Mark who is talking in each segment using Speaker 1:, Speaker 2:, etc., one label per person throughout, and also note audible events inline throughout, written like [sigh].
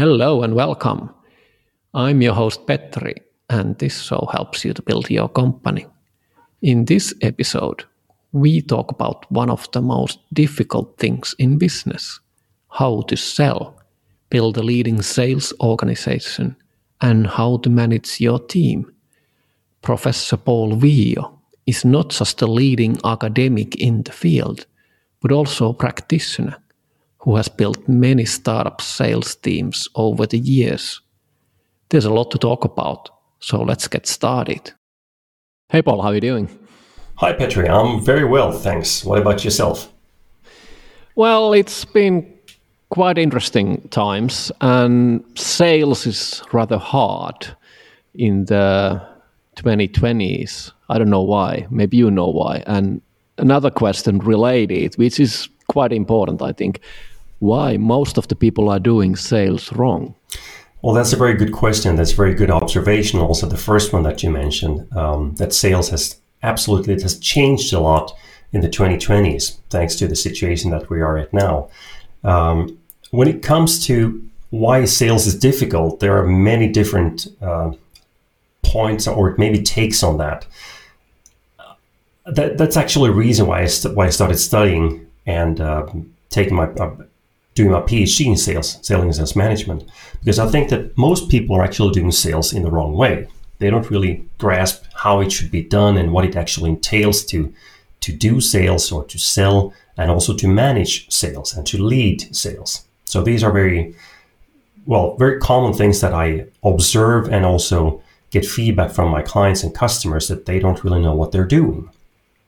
Speaker 1: Hello and welcome. I'm your host Petri, and this show helps you to build your company. In this episode, we talk about one of the most difficult things in business how to sell, build a leading sales organization, and how to manage your team. Professor Paul Viio is not just a leading academic in the field, but also a practitioner who has built many startup sales teams over the years. There's a lot to talk about, so let's get started. Hey, Paul, how are you doing?
Speaker 2: Hi, Petri. I'm very well, thanks. What about yourself?
Speaker 1: Well, it's been quite interesting times, and sales is rather hard in the 2020s. I don't know why. Maybe you know why. And another question related, which is quite important, I think why most of the people are doing sales wrong?
Speaker 2: Well, that's a very good question. That's a very good observation. Also, the first one that you mentioned, um, that sales has absolutely it has changed a lot in the 2020s, thanks to the situation that we are at now. Um, when it comes to why sales is difficult, there are many different uh, points or maybe takes on that. that. That's actually a reason why I, st- why I started studying and uh, taking my uh, doing my PhD in sales, selling and sales management, because I think that most people are actually doing sales in the wrong way. They don't really grasp how it should be done and what it actually entails to to do sales or to sell and also to manage sales and to lead sales. So these are very well, very common things that I observe and also get feedback from my clients and customers that they don't really know what they're doing.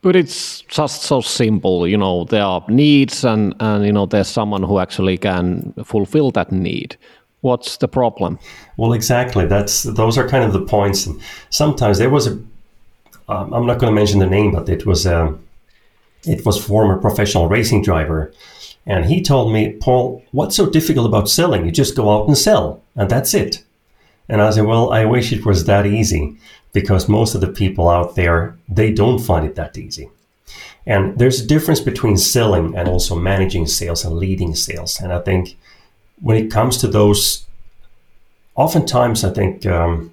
Speaker 1: But it's just so simple, you know. There are needs, and and you know, there's someone who actually can fulfill that need. What's the problem?
Speaker 2: Well, exactly. That's those are kind of the points. And sometimes there was a. Um, I'm not going to mention the name, but it was a. It was former professional racing driver, and he told me, Paul, what's so difficult about selling? You just go out and sell, and that's it. And I said, well, I wish it was that easy because most of the people out there they don't find it that easy. And there's a difference between selling and also managing sales and leading sales. And i think when it comes to those oftentimes i think um,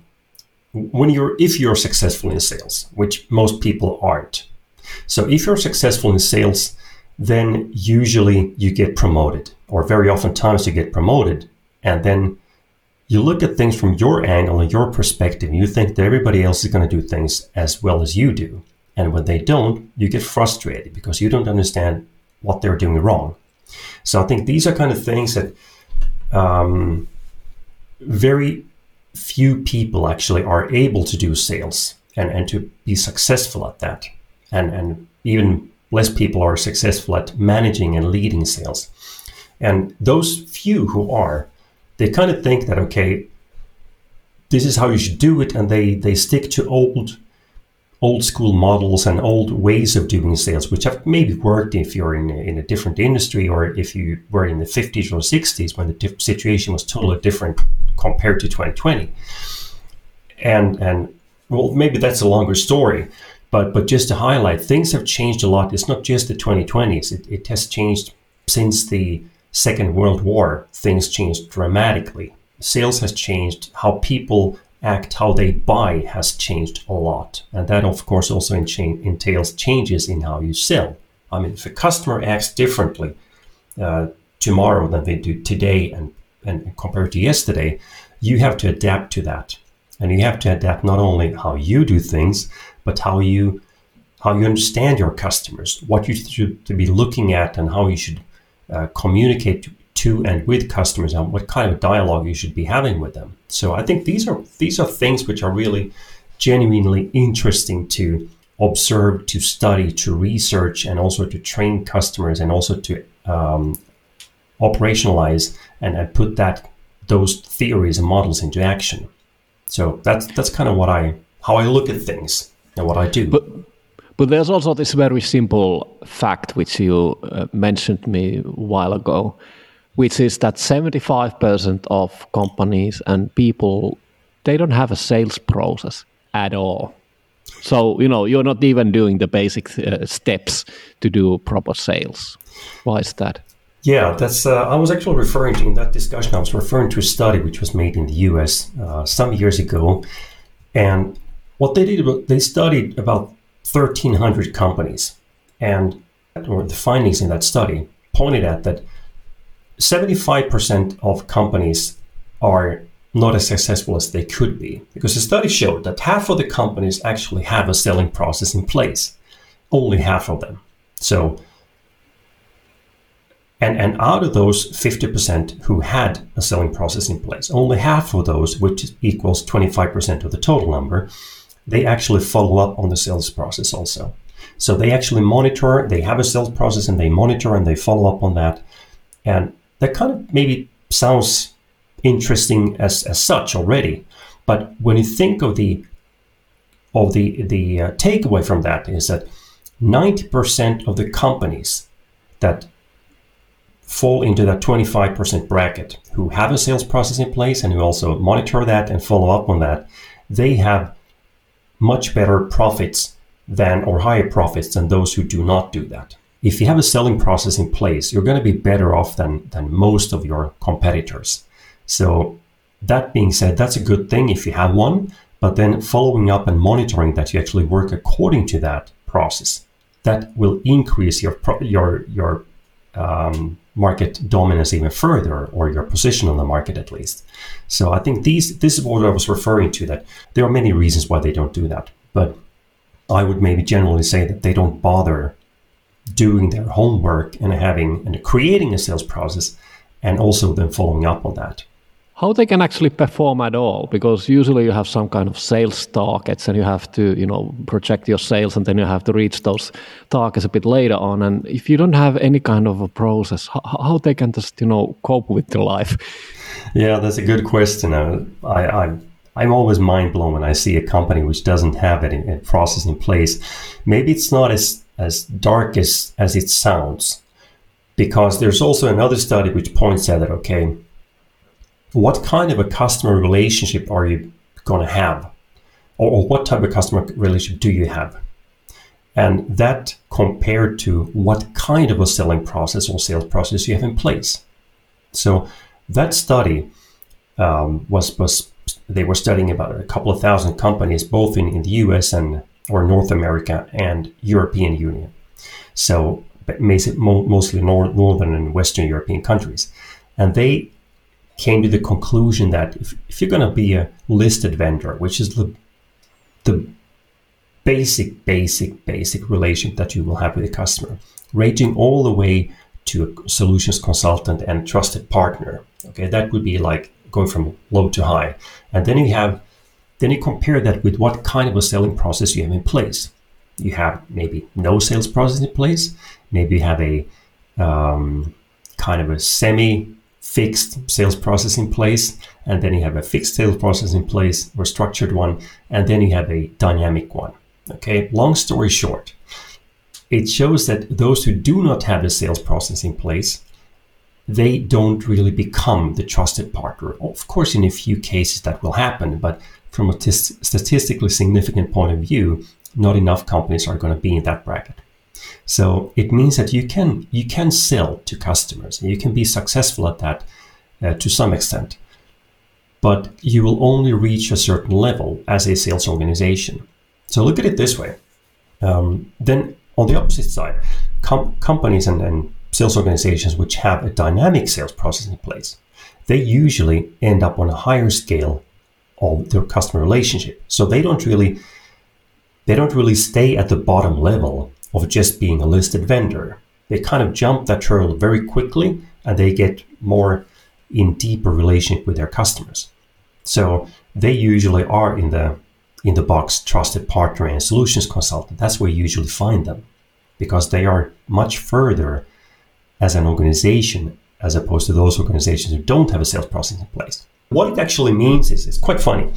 Speaker 2: when you're if you're successful in sales which most people aren't. So if you're successful in sales then usually you get promoted or very often times you get promoted and then you look at things from your angle and your perspective, you think that everybody else is going to do things as well as you do. And when they don't, you get frustrated because you don't understand what they're doing wrong. So I think these are kind of things that um, very few people actually are able to do sales and, and to be successful at that. And, and even less people are successful at managing and leading sales. And those few who are, they kind of think that okay, this is how you should do it, and they they stick to old old school models and old ways of doing sales, which have maybe worked if you're in a, in a different industry or if you were in the 50s or 60s when the situation was totally different compared to 2020. And and well, maybe that's a longer story, but but just to highlight, things have changed a lot. It's not just the 2020s; it, it has changed since the Second World War, things changed dramatically. Sales has changed, how people act, how they buy has changed a lot. And that, of course, also entails changes in how you sell. I mean, if a customer acts differently uh, tomorrow than they do today and, and compared to yesterday, you have to adapt to that. And you have to adapt not only how you do things, but how you how you understand your customers, what you should be looking at, and how you should uh, communicate to and with customers and what kind of dialogue you should be having with them. So I think these are these are things which are really genuinely interesting to observe, to study, to research, and also to train customers and also to um, operationalize and, and put that those theories and models into action. So that's that's kind of what I how I look at things and what I do.
Speaker 1: But but there's also this very simple fact which you uh, mentioned me a while ago, which is that 75% of companies and people they don't have a sales process at all. So you know you're not even doing the basic uh, steps to do proper sales. Why is that?
Speaker 2: Yeah, that's. Uh, I was actually referring to in that discussion. I was referring to a study which was made in the U.S. Uh, some years ago, and what they did, they studied about 1,300 companies, and the findings in that study pointed at that 75% of companies are not as successful as they could be because the study showed that half of the companies actually have a selling process in place. Only half of them. So and and out of those 50% who had a selling process in place only half of those which equals 25% of the total number they actually follow up on the sales process also so they actually monitor they have a sales process and they monitor and they follow up on that and that kind of maybe sounds interesting as, as such already. But when you think of the of the the uh, takeaway from that is that 90% of the companies that fall into that 25% bracket who have a sales process in place and who also monitor that and follow up on that, they have much better profits than or higher profits than those who do not do that. If you have a selling process in place, you're going to be better off than, than most of your competitors. So that being said, that's a good thing if you have one, but then following up and monitoring that you actually work according to that process, that will increase your your your um, market dominance even further, or your position on the market at least. So I think these this is what I was referring to. That there are many reasons why they don't do that, but I would maybe generally say that they don't bother doing their homework and having and creating a sales process, and also then following up on that
Speaker 1: how they can actually perform at all because usually you have some kind of sales targets and you have to you know project your sales and then you have to reach those targets a bit later on. And if you don't have any kind of a process how, how they can just you know cope with their life?
Speaker 2: Yeah that's a good question. Uh, I, I I'm always mind blown when I see a company which doesn't have any, process in place. Maybe it's not as as dark as as it sounds, because there's also another study which points out that okay, what kind of a customer relationship are you going to have? Or, or, what type of customer relationship do you have? And that compared to what kind of a selling process or sales process you have in place. So that study um, was, was they were studying about a couple of thousand companies, both in, in the US and or North America and European Union. So mostly northern and Western European countries. And they came to the conclusion that if, if you're going to be a listed vendor, which is the the basic, basic, basic relationship that you will have with a customer, ranging all the way to a solutions consultant and trusted partner. Okay, that would be like going from low to high, and then you have then you compare that with what kind of a selling process you have in place. You have maybe no sales process in place. Maybe you have a um, kind of a semi fixed sales process in place, and then you have a fixed sales process in place or structured one, and then you have a dynamic one. Okay, long story short, it shows that those who do not have a sales process in place, they don't really become the trusted partner. Of course, in a few cases that will happen, but from a t- statistically significant point of view, not enough companies are going to be in that bracket. So it means that you can you can sell to customers and you can be successful at that uh, to some extent. But you will only reach a certain level as a sales organization. So look at it this way. Um, then on the opposite side, com- companies and, and sales organizations which have a dynamic sales process in place, they usually end up on a higher scale of their customer relationship. So they don't really they don't really stay at the bottom level of just being a listed vendor. They kind of jump that hurdle very quickly and they get more in deeper relationship with their customers. So they usually are in the in the box trusted partner and solutions consultant. That's where you usually find them because they are much further as an organization as opposed to those organizations who don't have a sales process in place. What it actually means is it's quite funny.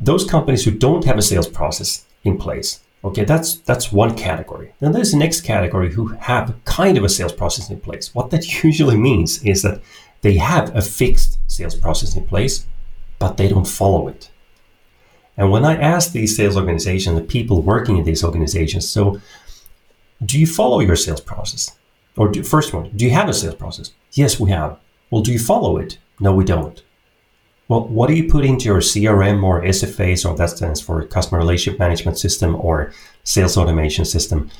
Speaker 2: Those companies who don't have a sales process in place, Okay, that's that's one category. Then there's the next category who have kind of a sales process in place. What that [laughs] usually means is that they have a fixed sales process in place, but they don't follow it. And when I ask these sales organizations, the people working in these organizations, so do you follow your sales process? Or do, first one, do you have a sales process? Yes, we have. Well, do you follow it? No, we don't. Well, what do you put into your CRM or SFAs, or that stands for Customer Relationship Management System or Sales Automation System?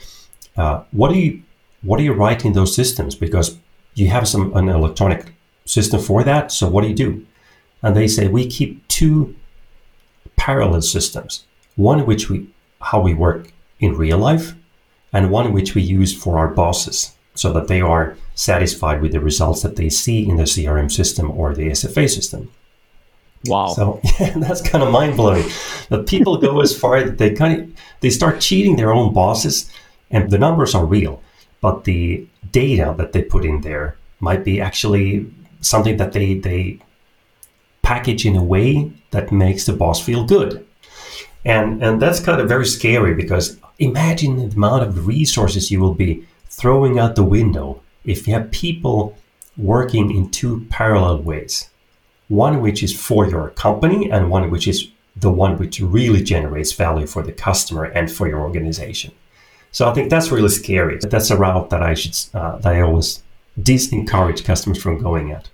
Speaker 2: Uh, what do you what do you write in those systems? Because you have some an electronic system for that. So what do you do? And they say we keep two parallel systems. One which we how we work in real life, and one which we use for our bosses, so that they are satisfied with the results that they see in the CRM system or the SFA system.
Speaker 1: Wow.
Speaker 2: So [laughs] yeah, that's kind of mind blowing. That people go as far that they kind of they start cheating their own bosses, and the numbers are real, but the data that they put in there might be actually something that they they package in a way that makes the boss feel good. And and that's kind of very scary because imagine the amount of resources you will be throwing out the window if you have people working in two parallel ways one which is for your company and one which is the one which really generates value for the customer and for your organization. So I think that's really scary. That's a route that I should uh, that I always disencourage customers from going at.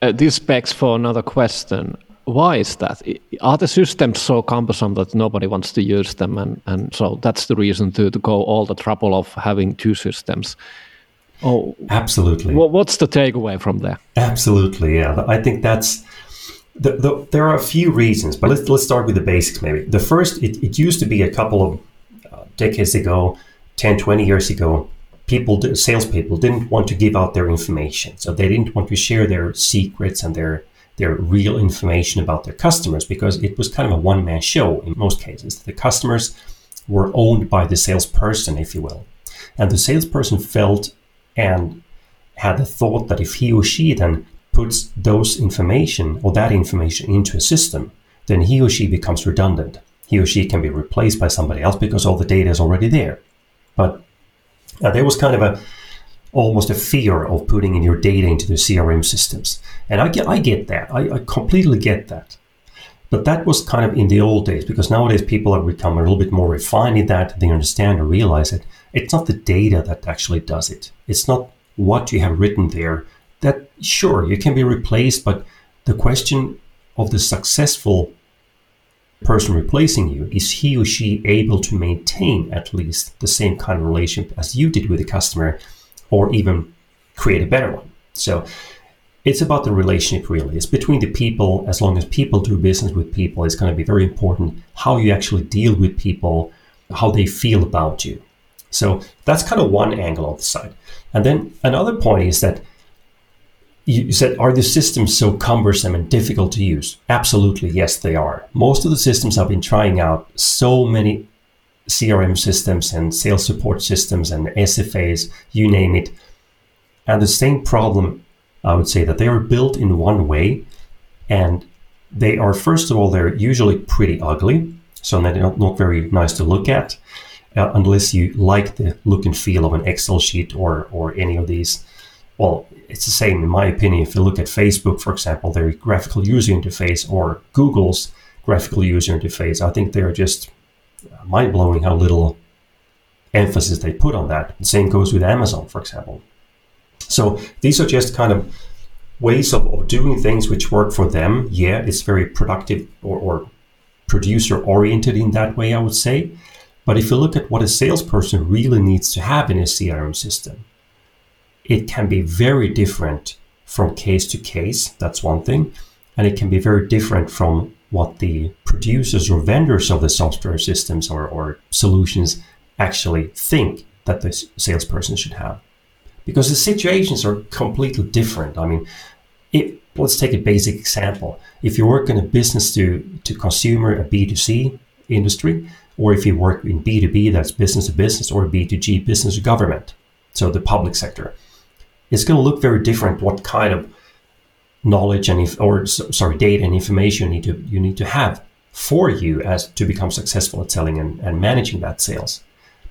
Speaker 1: Uh, this begs for another question. Why is that? Are the systems so cumbersome that nobody wants to use them, and, and so that's the reason to, to go all the trouble of having two systems?
Speaker 2: Oh, absolutely.
Speaker 1: what's the takeaway from there?
Speaker 2: Absolutely, yeah. I think that's the, the, there are a few reasons, but let's let's start with the basics. Maybe the first, it, it used to be a couple of uh, decades ago, 10, 20 years ago, people, salespeople, didn't want to give out their information, so they didn't want to share their secrets and their their real information about their customers because it was kind of a one man show in most cases. The customers were owned by the salesperson, if you will, and the salesperson felt and had the thought that if he or she then puts those information or that information into a system, then he or she becomes redundant. He or she can be replaced by somebody else because all the data is already there. But uh, there was kind of a almost a fear of putting in your data into the CRM systems, and I get I get that. I, I completely get that. But that was kind of in the old days because nowadays people have become a little bit more refined in that. They understand or realize it. It's not the data that actually does it. It's not what you have written there. That sure you can be replaced, but the question of the successful person replacing you is he or she able to maintain at least the same kind of relationship as you did with the customer or even create a better one. So it's about the relationship really it's between the people as long as people do business with people it's going to be very important how you actually deal with people how they feel about you so that's kind of one angle of the side. And then another point is that you said are the systems so cumbersome and difficult to use? Absolutely yes they are. Most of the systems i've been trying out so many crm systems and sales support systems and sfas you name it. And the same problem I would say that they are built in one way, and they are first of all they're usually pretty ugly, so they're not very nice to look at, uh, unless you like the look and feel of an Excel sheet or or any of these. Well, it's the same in my opinion. If you look at Facebook, for example, their graphical user interface or Google's graphical user interface, I think they're just mind blowing how little emphasis they put on that. The same goes with Amazon, for example. So these are just kind of ways of, of doing things which work for them. Yeah, it's very productive or, or producer oriented in that way, I would say. But if you look at what a salesperson really needs to have in a CRM system, it can be very different from case to case. That's one thing. And it can be very different from what the producers or vendors of the software systems or, or solutions actually think that the salesperson should have because the situations are completely different. I mean, let's take a basic example. If you work in a business to, to consumer, a B2C industry, or if you work in B2B, that's business to business, or B2G, business to government, so the public sector, it's going to look very different what kind of knowledge and if, or sorry, data and information you need to you need to have for you as to become successful at selling and, and managing that sales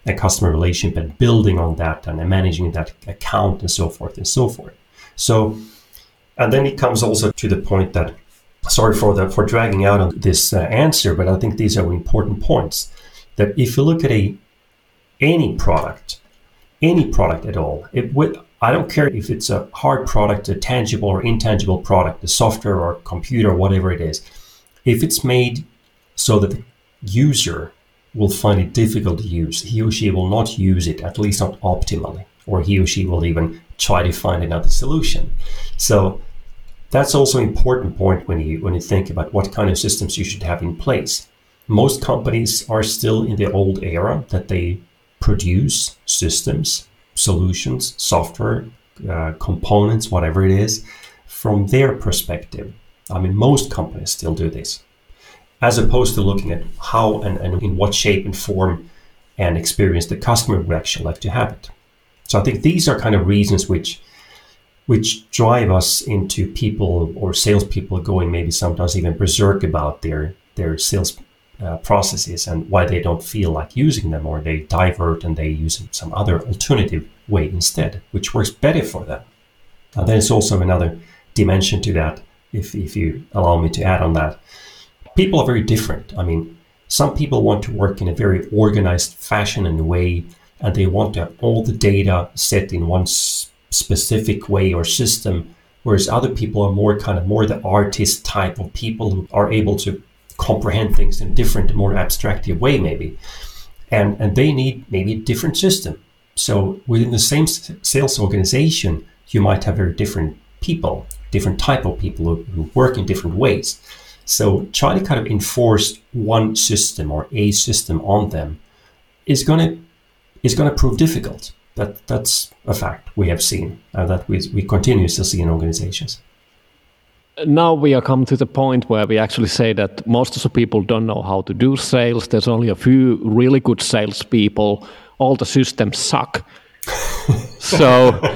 Speaker 2: a customer relationship and building on that and managing that account and so forth and so forth. So, and then it comes also to the point that, sorry for the for dragging out on this uh, answer, but I think these are important points. That if you look at a any product, any product at all. It would, I don't care if it's a hard product, a tangible or intangible product, a software or computer, whatever it is. If it's made so that the user will find it difficult to use, he or she will not use it, at least not optimally, or he or she will even try to find another solution. So that's also an important point when you when you think about what kind of systems you should have in place. Most companies are still in the old era that they produce systems, solutions, software, uh, components, whatever it is, from their perspective. I mean, most companies still do this, as opposed to looking at how and, and in what shape and form and experience the customer would actually like to have it. So I think these are kind of reasons which which drive us into people or salespeople going maybe sometimes even berserk about their their sales uh, processes and why they don't feel like using them or they divert and they use some other alternative way instead, which works better for them. And there's also another dimension to that, if, if you allow me to add on that. People are very different. I mean, some people want to work in a very organized fashion and way, and they want to have all the data set in one s- specific way or system, whereas other people are more kind of more the artist type of people who are able to comprehend things in a different, more abstractive way, maybe. And, and they need maybe a different system. So within the same sales organization, you might have very different people, different type of people who, work in different ways. So trying to kind of enforce one system or a system on them is going to is to prove difficult. That that's a fact we have seen and that we we continuously see in organizations
Speaker 1: now we are come to the point where we actually say that most of the people don't know how to do sales. There's only a few really good salespeople. All the systems suck. [laughs] so,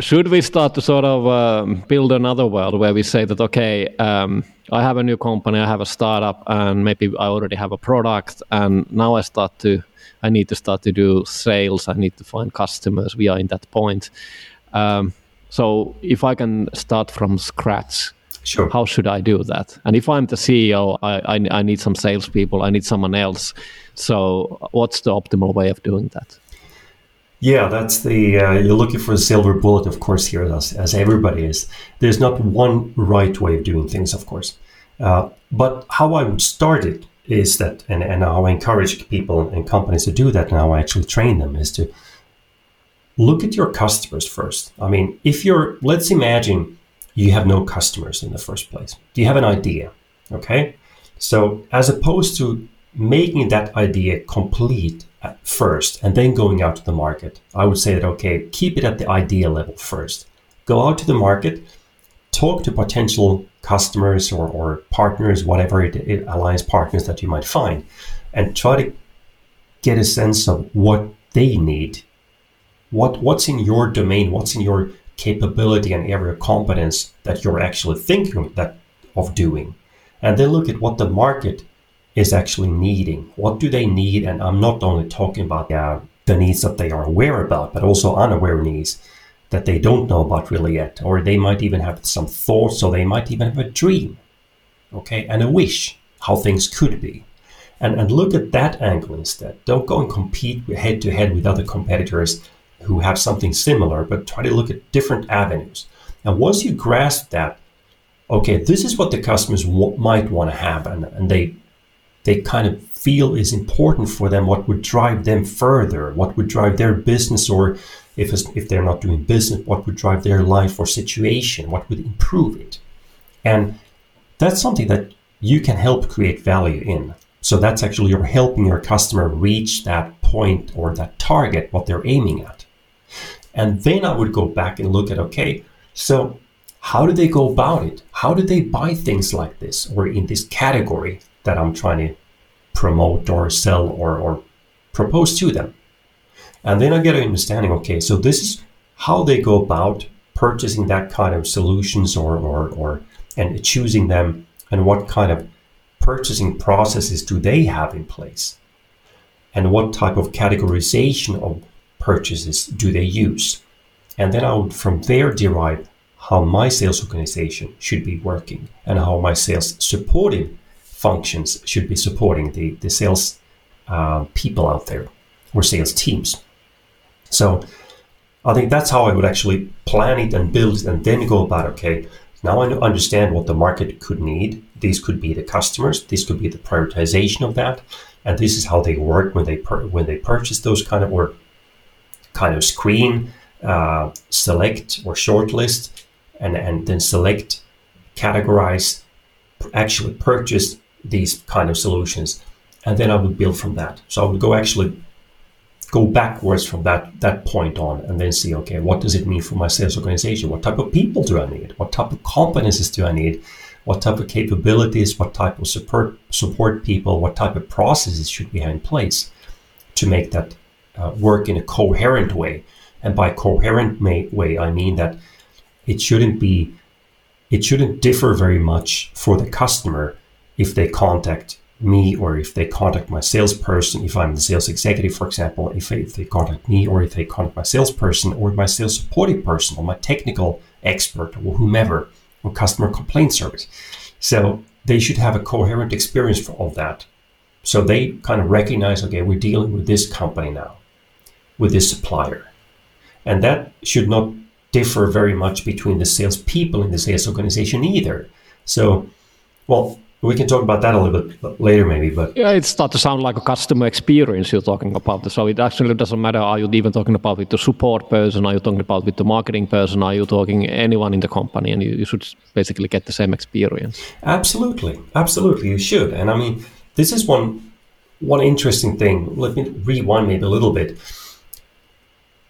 Speaker 1: should we start to sort of um, build another world where we say that okay, um, I have a new company, I have a startup, and maybe I already have a product, and now I start to, I need to start to do sales. I need to find customers. We are in that point. Um, so if I can start from scratch,
Speaker 2: sure.
Speaker 1: how should I do that? And if I'm the CEO, I, I, I need some salespeople, I need someone else. So what's the optimal way of doing that?
Speaker 2: Yeah, that's the uh, you're looking for a silver bullet, of course, here as, as everybody is. There's not one right way of doing things, of course. Uh, but how I would start it is that, and, and how I encourage people and companies to do that, and how I actually train them is to look at your customers first. I mean, if you're, let's imagine you have no customers in the first place. Do you have an idea? Okay. So, as opposed to making that idea complete at first and then going out to the market, I would say that, okay, keep it at the idea level first. Go out to the market, talk to potential customers or, or partners, whatever it, it, alliance partners that you might find, and try to get a sense of what they need what what's in your domain, what's in your capability and area of competence that you're actually thinking that of doing, and then look at what the market is actually needing. What do they need? And I'm not only talking about uh, the needs that they are aware about, but also unaware needs that they don't know about really yet, or they might even have some thoughts, or they might even have a dream, okay, and a wish how things could be. And, and look at that angle instead. Don't go and compete head to head with other competitors who have something similar, but try to look at different avenues. And once you grasp that, okay, this is what the customers w- might want to have, and, and they they kind of feel is important for them, what would drive them further, what would drive their business, or if if they're not doing business, what would drive their life or situation, what would improve it, and that's something that you can help create value in. So that's actually you're helping your customer reach that point or that target, what they're aiming at. And then I would go back and look at okay, so how do they go about it? How do they buy things like this or in this category that I'm trying to promote or sell or, or propose to them? And then I get an understanding okay, so this is how they go about purchasing that kind of solutions or, or, or and choosing them and what kind of purchasing processes do they have in place and what type of categorization of purchases do they use? And then I would from there derive how my sales organization should be working and how my sales supporting functions should be supporting the, the sales uh, people out there or sales teams. So I think that's how I would actually plan it and build it and then go about okay, now I understand what the market could need. These could be the customers, this could be the prioritization of that, and this is how they work when they per- when they purchase those kind of or kind of screen, uh, select or shortlist, and and then select, categorize, actually purchase these kind of solutions, and then I would build from that. So I would go actually go backwards from that that point on and then see okay what does it mean for my sales organization? What type of people do i need? What type of competencies do i need? What type of capabilities? What type of support support people? What type of processes should we have in place to make that uh, work in a coherent way and by coherent may, way i mean that it shouldn't be it shouldn't differ very much for the customer if they contact me or if they contact my salesperson, if I'm the sales executive, for example, if they, if they contact me or if they contact my salesperson or my sales supporting person or my technical expert or whomever or customer complaint service. So they should have a coherent experience for all that. So they kind of recognize, okay, we're dealing with this company now, with this supplier. And that should not differ very much between the salespeople in the sales organization either. So, well, we can talk about that a little bit later, maybe. But
Speaker 1: yeah, it starts to sound like a customer experience you're talking about. So it actually doesn't matter. Are you even talking about with the support person? Are you talking about with the marketing person? Are you talking anyone in the company? And you, you should basically get the same experience.
Speaker 2: Absolutely, absolutely, you should. And I mean, this is one one interesting thing. Let me rewind maybe a little bit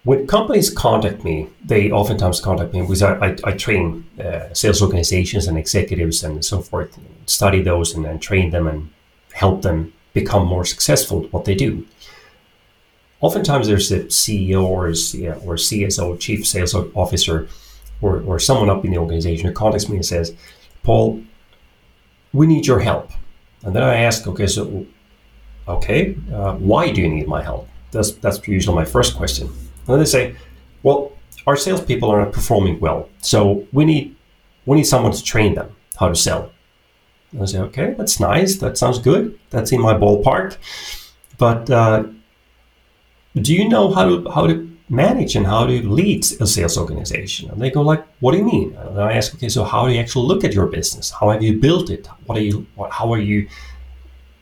Speaker 2: when companies contact me, they oftentimes contact me because I, I, I train uh, sales organizations and executives and so forth, study those and, and train them and help them become more successful at what they do. Oftentimes, there's a CEO or, a, or CSO, Chief Sales Officer, or, or someone up in the organization who contacts me and says, Paul, we need your help. And then I ask, okay, so, okay, uh, why do you need my help? That's, that's usually my first question. And they say, well, our salespeople are not performing well, so we need we need someone to train them how to sell. And I say, okay, that's nice. That sounds good. That's in my ballpark. But uh, do you know how to how to manage and how to lead a sales organization? And they go like, what do you mean? And I ask, okay, so how do you actually look at your business? How have you built it? What are you? What, how are you?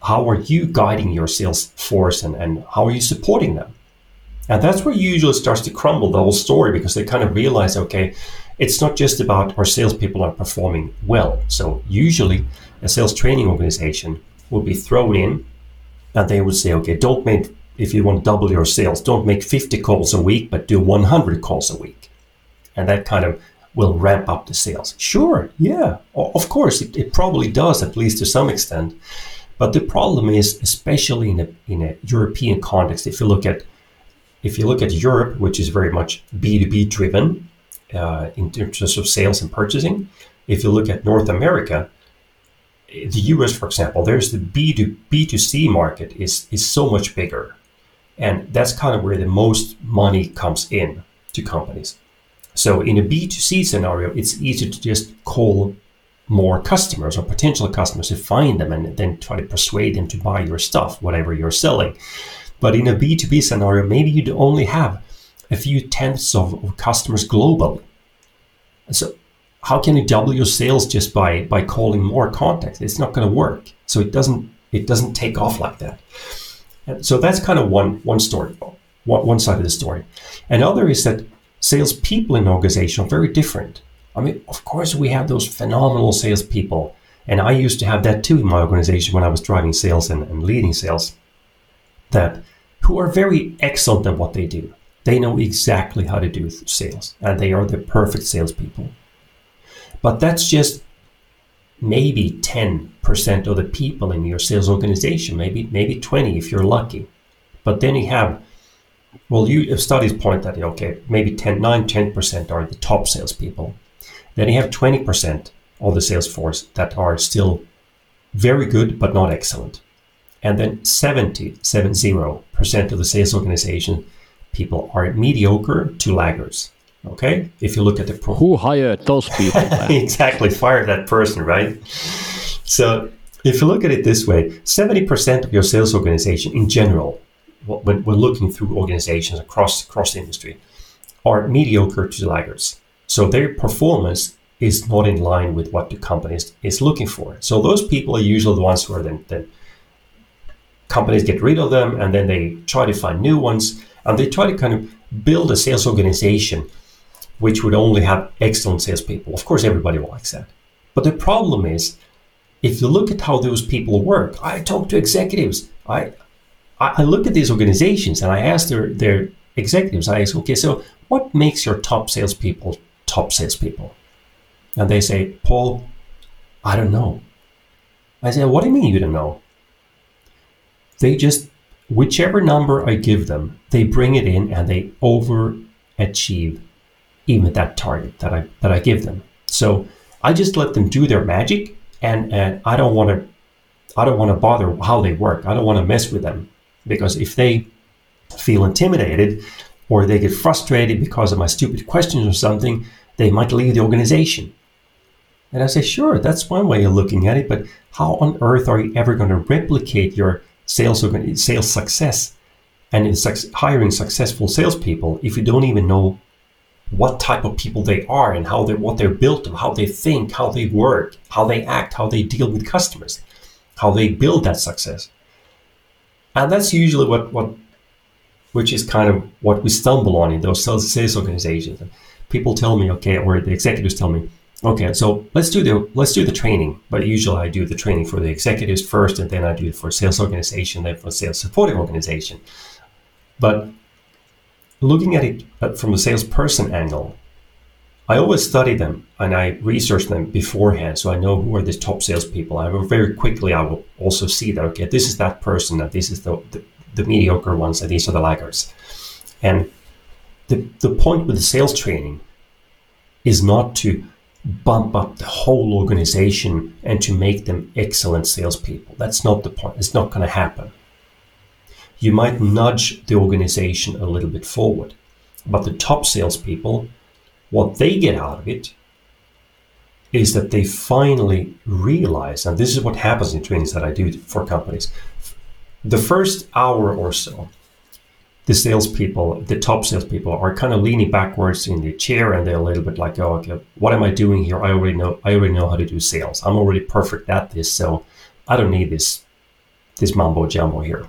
Speaker 2: How are you guiding your sales force and, and how are you supporting them? And that's where usually starts to crumble the whole story because they kind of realize, okay, it's not just about our salespeople are performing well. So usually a sales training organization will be thrown in and they would say, okay, don't make, if you want to double your sales, don't make 50 calls a week, but do 100 calls a week. And that kind of will ramp up the sales. Sure, yeah, of course, it, it probably does, at least to some extent. But the problem is, especially in a, in a European context, if you look at if you look at Europe, which is very much B2B driven uh, in terms of sales and purchasing, if you look at North America, the US, for example, there's the B2, B2C market is, is so much bigger. And that's kind of where the most money comes in to companies. So in a B2C scenario, it's easy to just call more customers or potential customers to find them and then try to persuade them to buy your stuff, whatever you're selling. But in a B2B scenario, maybe you'd only have a few tenths of, of customers globally. So how can you double your sales just by by calling more contacts? It's not going to work. So it doesn't it doesn't take off like that. And so that's kind of one one story, one, one side of the story. Another is that salespeople in an organization are very different. I mean, of course, we have those phenomenal salespeople, and I used to have that too in my organization when I was driving sales and, and leading sales. That who are very excellent at what they do. They know exactly how to do sales and they are the perfect salespeople. But that's just maybe 10% of the people in your sales organization, maybe maybe 20 if you're lucky. But then you have well, you studies point that okay, maybe 10, 9, 10% are the top salespeople. Then you have 20% of the sales force that are still very good but not excellent. And then 70, 70% of the sales organization people are mediocre to laggards. Okay, if you look at the
Speaker 1: pro- who hired those people, [laughs]
Speaker 2: exactly, fire that person, right? So if you look at it this way, 70% of your sales organization in general, when, when looking through organizations across across the industry are mediocre to laggards. So their performance is not in line with what the company is, is looking for. So those people are usually the ones who are then, then companies get rid of them and then they try to find new ones and they try to kind of build a sales organization which would only have excellent salespeople. Of course, everybody likes that. But the problem is, if you look at how those people work, I talk to executives. I I look at these organizations and I ask their their executives. I ask, okay, so what makes your top salespeople top salespeople? And they say, Paul, I don't know. I say, what do you mean you don't know? They just, whichever number I give them, they bring it in and they overachieve even that target that I that I give them. So I just let them do their magic, and and I don't want to, I don't want to bother how they work. I don't want to mess with them because if they feel intimidated or they get frustrated because of my stupid questions or something, they might leave the organization. And I say, sure, that's one way of looking at it, but how on earth are you ever going to replicate your sales sales success and in hiring successful salespeople if you don't even know what type of people they are and how they what they're built of, how they think, how they work, how they act, how they deal with customers, how they build that success. And that's usually what what which is kind of what we stumble on in those sales organizations. People tell me, okay, or the executives tell me, okay, so let's do the let's do the training. But usually I do the training for the executives first, and then I do it for sales organization, then for sales supporting organization. But looking at it from a salesperson angle, I always study them and I research them beforehand, so I know who are the top salespeople. I will very quickly I will also see that okay, this is that person, that this is the, the, the mediocre ones, and these are the laggards. And the the point with the sales training is not to bump up the whole organization and to make them excellent salespeople. That's not the point. It's not going to happen you might nudge the organization a little bit forward. But the top salespeople, what they get out of it is that they finally realize, and this is what happens in trainings that I do for companies. The first hour or so, the salespeople, the top salespeople, are kind of leaning backwards in the chair, and they're a little bit like, "Oh, okay, what am I doing here? I already know. I already know how to do sales. I'm already perfect at this, so I don't need this this mumbo jumbo here."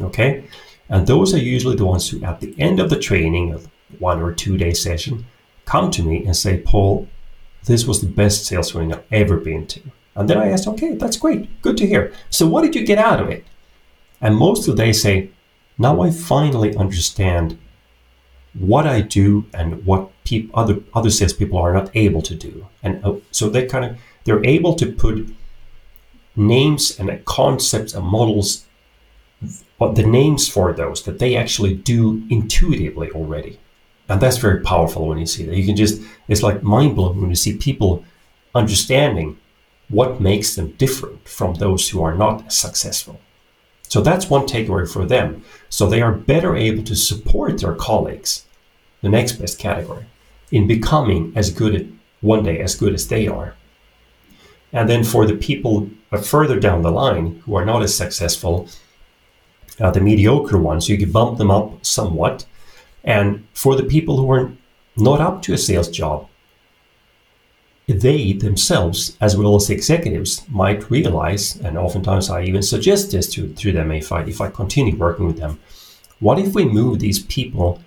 Speaker 2: Okay. And those are usually the ones who, at the end of the training, one or two day session, come to me and say, Paul, this was the best sales training I've ever been to. And then I asked, okay, that's great. Good to hear. So what did you get out of it? And most of they say, now I finally understand what I do and what people, other other salespeople are not able to do. And uh, so they kind of they're able to put names and concepts and models but the names for those that they actually do intuitively already. And that's very powerful when you see that. You can just, it's like mind blowing when you see people understanding what makes them different from those who are not successful. So that's one takeaway for them. So they are better able to support their colleagues, the next best category, in becoming as good at one day as good as they are. And then for the people further down the line who are not as successful, uh, the mediocre ones. You can bump them up somewhat. And for the people who are not up to a sales job, they themselves, as well as executives, might realize, and oftentimes I even suggest this to, to them if I, if I continue working with them, what if we move these people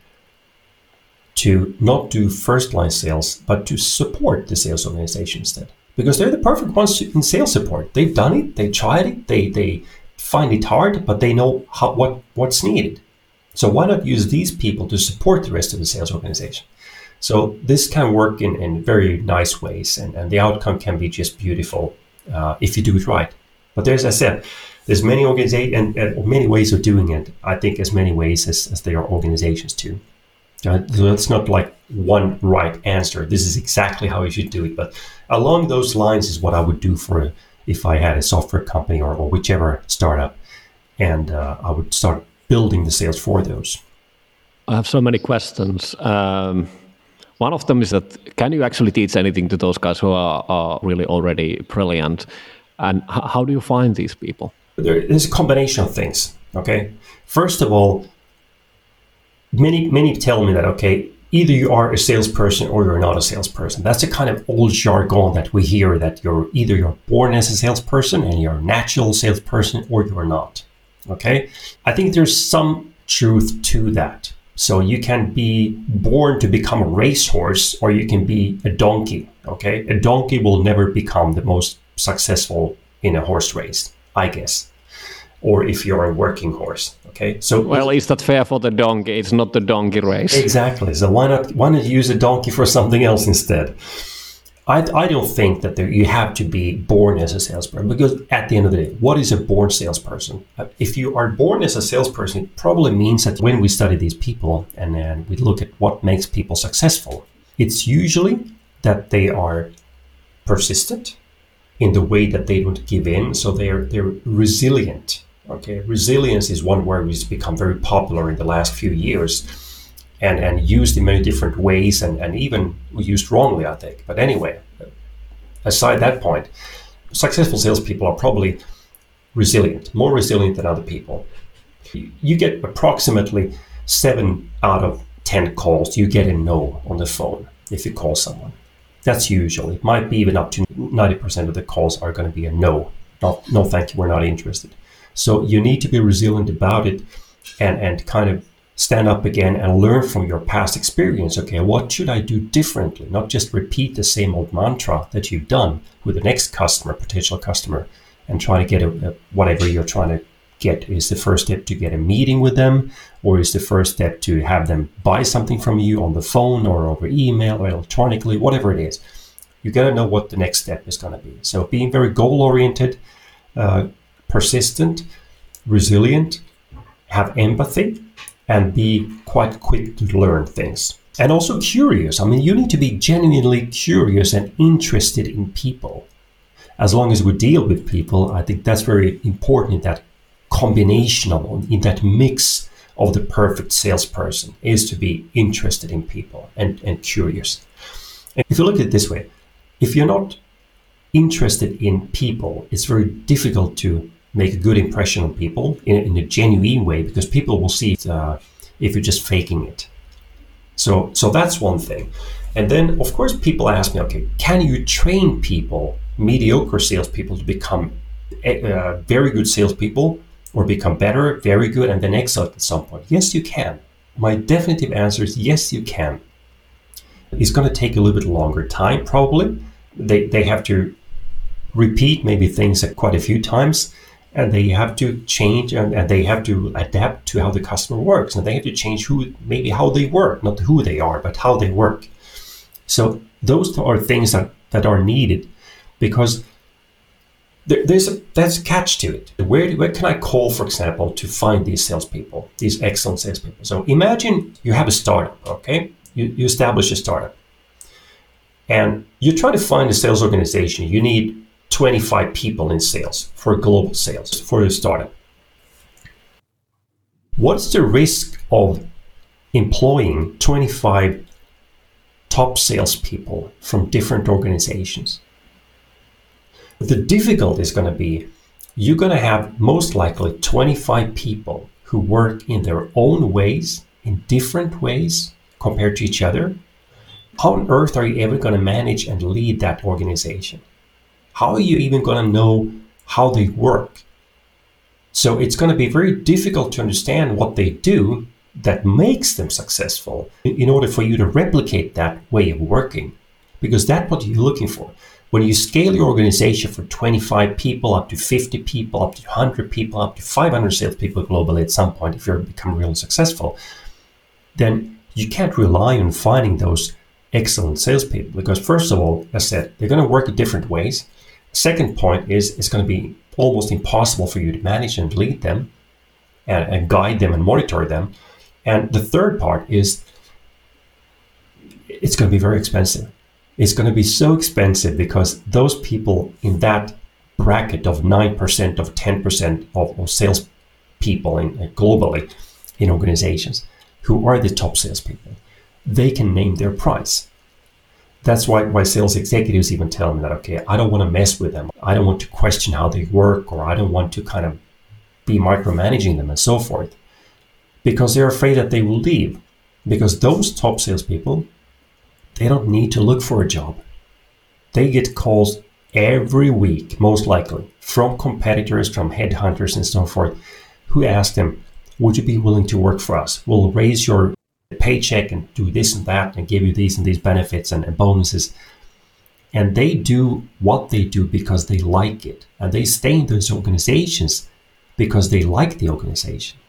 Speaker 2: to not do first line sales, but to support the sales organization instead? Because they're the perfect ones in sales support. They've done it, they tried it, they, they find it hard, but they know how, what, what's needed. So why not use these people to support the rest of the sales organization? So this can work in, in very nice ways, and, and the outcome can be just beautiful uh, if you do it right. But there's, as I said, there's many organizations and, and, many ways of doing it. I think as many ways as, as there are organizations too. Uh, so it's not like one right answer. This is exactly how you should do it. But along those lines is what I would do for if I had a software company or, or whichever startup, and uh, I would start building the sales for those.
Speaker 1: I have so many questions. Um, one of them is that can you actually teach anything to those guys who are, are really already brilliant? And h- how do you find these people?
Speaker 2: There is a combination of things. Okay. First of all, many many tell me that okay, either you are a salesperson or you're not a salesperson. That's the kind of old jargon that we hear that you're either you're born as a salesperson and you're a natural salesperson or you're not. Okay? I think there's some truth to that. So you can be born to become a racehorse or you can be a donkey. Okay? A donkey will never become the most successful in a horse race, I guess or if you're a working horse. Okay,
Speaker 1: so well, is that fair for the donkey? It's not the donkey race.
Speaker 2: Exactly. So why not why not use a donkey for something else instead? I, I don't think that there, you have to be born as a salesperson because at the end of the day, what is a born salesperson? Uh, if you are born as a salesperson, it probably means that when we study these people and then we look at what makes people successful, it's usually that they are persistent in the way that they don't give in. So they're they're resilient Okay, resilience is one word which has become very popular in the last few years and, and used in many different ways and, and even used wrongly, I think. But anyway, aside that point, successful salespeople are probably resilient, more resilient than other people. You get approximately seven out of 10 calls, you get a no on the phone if you call someone. That's usually, it might be even up to 90% of the calls are going to be a no. Not, no, thank you, we're not interested. So you need to be resilient about it and, and kind of stand up again and learn from your past experience. Okay, what should I do differently? Not just repeat the same old mantra that you've done with the next customer, potential customer, and try to get a, a, whatever you're trying to get. Is the first step to get a meeting with them, or is the first step to have them buy something from you on the phone or over email or electronically, whatever it is? You got to know what the next step is going to be. So being very goal oriented, uh, persistent, resilient, have empathy, and be quite quick to learn things. And also curious. I mean, you need to be genuinely curious and interested in people. As long as we deal with people, I think that's very important in that combination of, in that mix of the perfect salesperson is to be interested in people and, and curious. And if you look at it this way, if you're not interested in people, it's very difficult to make a good impression on people in, in a genuine way because people will see it, uh, if you're just faking it. So, so that's one thing. And then, of course, people ask me, okay, can you train people, mediocre salespeople, to become uh, very good salespeople or become better, very good, and then excellent at some point? Yes, you can. My definitive answer is yes, you can. It's going to take a little bit longer time, probably. They, they have to repeat maybe things quite a few times and they have to change and, and, they have to adapt to how the customer works. And they have to change who maybe how they work not who they are but how they work. So those are things that, that are needed because there, there's a that's a catch to it. Where, where can i call for example to find these salespeople these excellent salespeople? So imagine you have a startup okay? You, you establish a startup. And you try to find a sales organization. You need 25 people in sales for global sales for a startup. What's the risk of employing 25 top salespeople from different organizations? The difficulty is going to be you're going to have most likely 25 people who work in their own ways, in different ways compared to each other. How on earth are you ever going to manage and lead that organization? How are you even going to know how they work? So it's going to be very difficult to understand what they do that makes them successful in order for you to replicate that way of working, because that's what you're looking for. When you scale your organization from 25 people up to 50 people, up to 100 people, up to 500 salespeople globally at some point, if you're become really successful, then you can't rely on finding those excellent salespeople because, first of all, as I said, they're going to work in different ways. Second point is it's going to be almost impossible for you to manage and lead them and, and guide them and monitor them. And the third part is it's going to be very expensive. It's going to be so expensive because those people in that bracket of 9% of 10% of, of sales people in, uh, globally in organizations who are the top salespeople, they can name their price that's why, why sales executives even tell me that, okay, I don't want to mess with them. I don't want to question how they work, or I don't want to kind of be micromanaging them and so forth because they're afraid that they will leave. Because those top salespeople, they don't need to look for a job. They get calls every week, most likely, from competitors, from headhunters, and so forth, who ask them, Would you be willing to work for us? We'll raise your paycheck and do this and that and give you these and these benefits and, and bonuses. And they do what they do because they like it. And they stay in those organizations because they like the organization.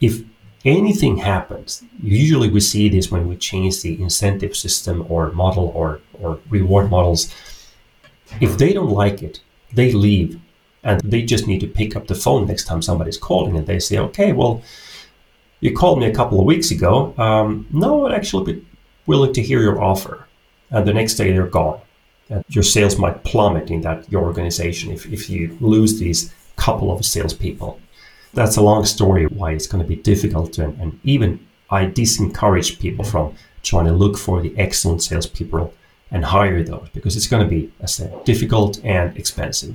Speaker 2: If anything happens, usually we see this when we change the incentive system or model or, or reward models. If they don't like it, they leave and they just need to pick up the phone next time somebody's calling and they say, okay, well, you called me a couple of weeks ago. Um, no, I'd actually be willing to hear your offer. And the next day they're gone. And your sales might plummet in that your organization if, if you lose these couple of salespeople that's a long story why it's going to be difficult to, and, even I disencourage people from trying to look for the excellent salespeople and hire those because it's going to be, as I said, difficult and expensive.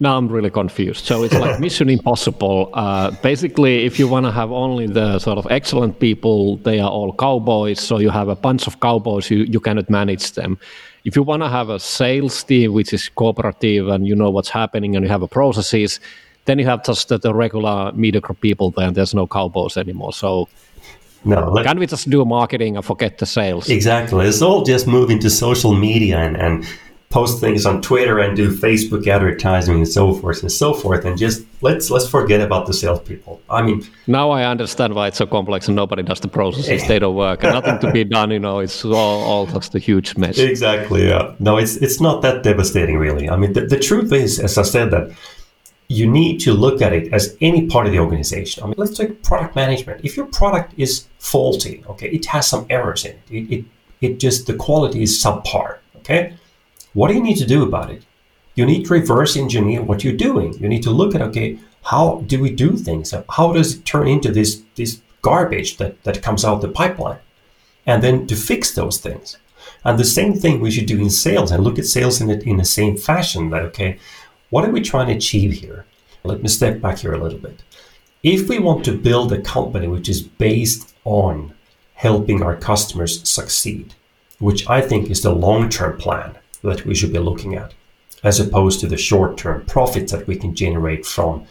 Speaker 1: Now I'm really confused. So it's like Mission Impossible. Uh, basically, if you want to have only the sort of excellent people, they are all cowboys. So you have a bunch of cowboys, you, you cannot manage them. If you want to have a sales team which is cooperative and you know what's happening and you have a processes, then you have just the, the regular mediocre people there, and there's no cowboys anymore. So no, let, can we just do marketing and forget the sales?
Speaker 2: Exactly. It's all just moving to social media and, and post things on Twitter and do Facebook advertising and so forth and so forth, and just let's let's forget about the salespeople. I mean,
Speaker 1: now I understand why it's so complex and nobody does the processes; they don't work, and nothing to be done. You know, it's all, all just a huge mess.
Speaker 2: Exactly. Yeah. No, it's it's not that devastating, really. I mean, the, the truth is, as I said, that you need to look at it as any part of the organization. I mean, let's take product management. If your product is faulty, okay, it has some errors in it. It, it, it just, the quality is subpar, okay? What do you need to do about it? You need to reverse engineer what you're doing. You need to look at, okay, how do we do things? How does it turn into this, this garbage that, that comes out the pipeline? And then to fix those things. And the same thing we should do in sales and look at sales in, it, in the same fashion that, okay, what are we trying to achieve here? Let me step back here a little bit. If we want to build a company which is based on helping our customers succeed, which I think is the long term plan that we should be looking at, as opposed to the short term profits that we can generate from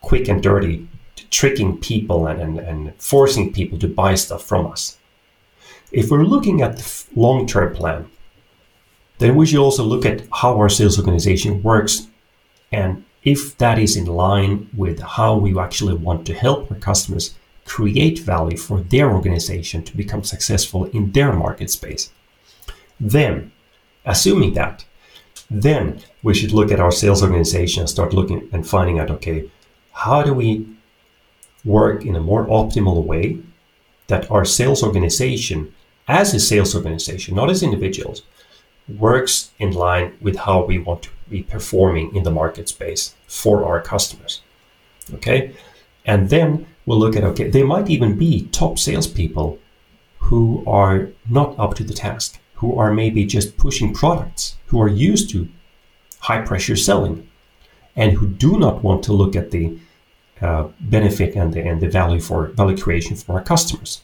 Speaker 2: quick and dirty tricking people and, and, and forcing people to buy stuff from us. If we're looking at the long term plan, then we should also look at how our sales organization works and if that is in line with how we actually want to help our customers create value for their organization to become successful in their market space, then, assuming that, then we should look at our sales organization and start looking and finding out okay, how do we work in a more optimal way that our sales organization, as a sales organization, not as individuals, works in line with how we want to be performing in the market space for our customers. Okay. And then we'll look at okay, there might even be top salespeople who are not up to the task, who are maybe just pushing products, who are used to high pressure selling, and who do not want to look at the uh, benefit and the, and the value for value creation for our customers.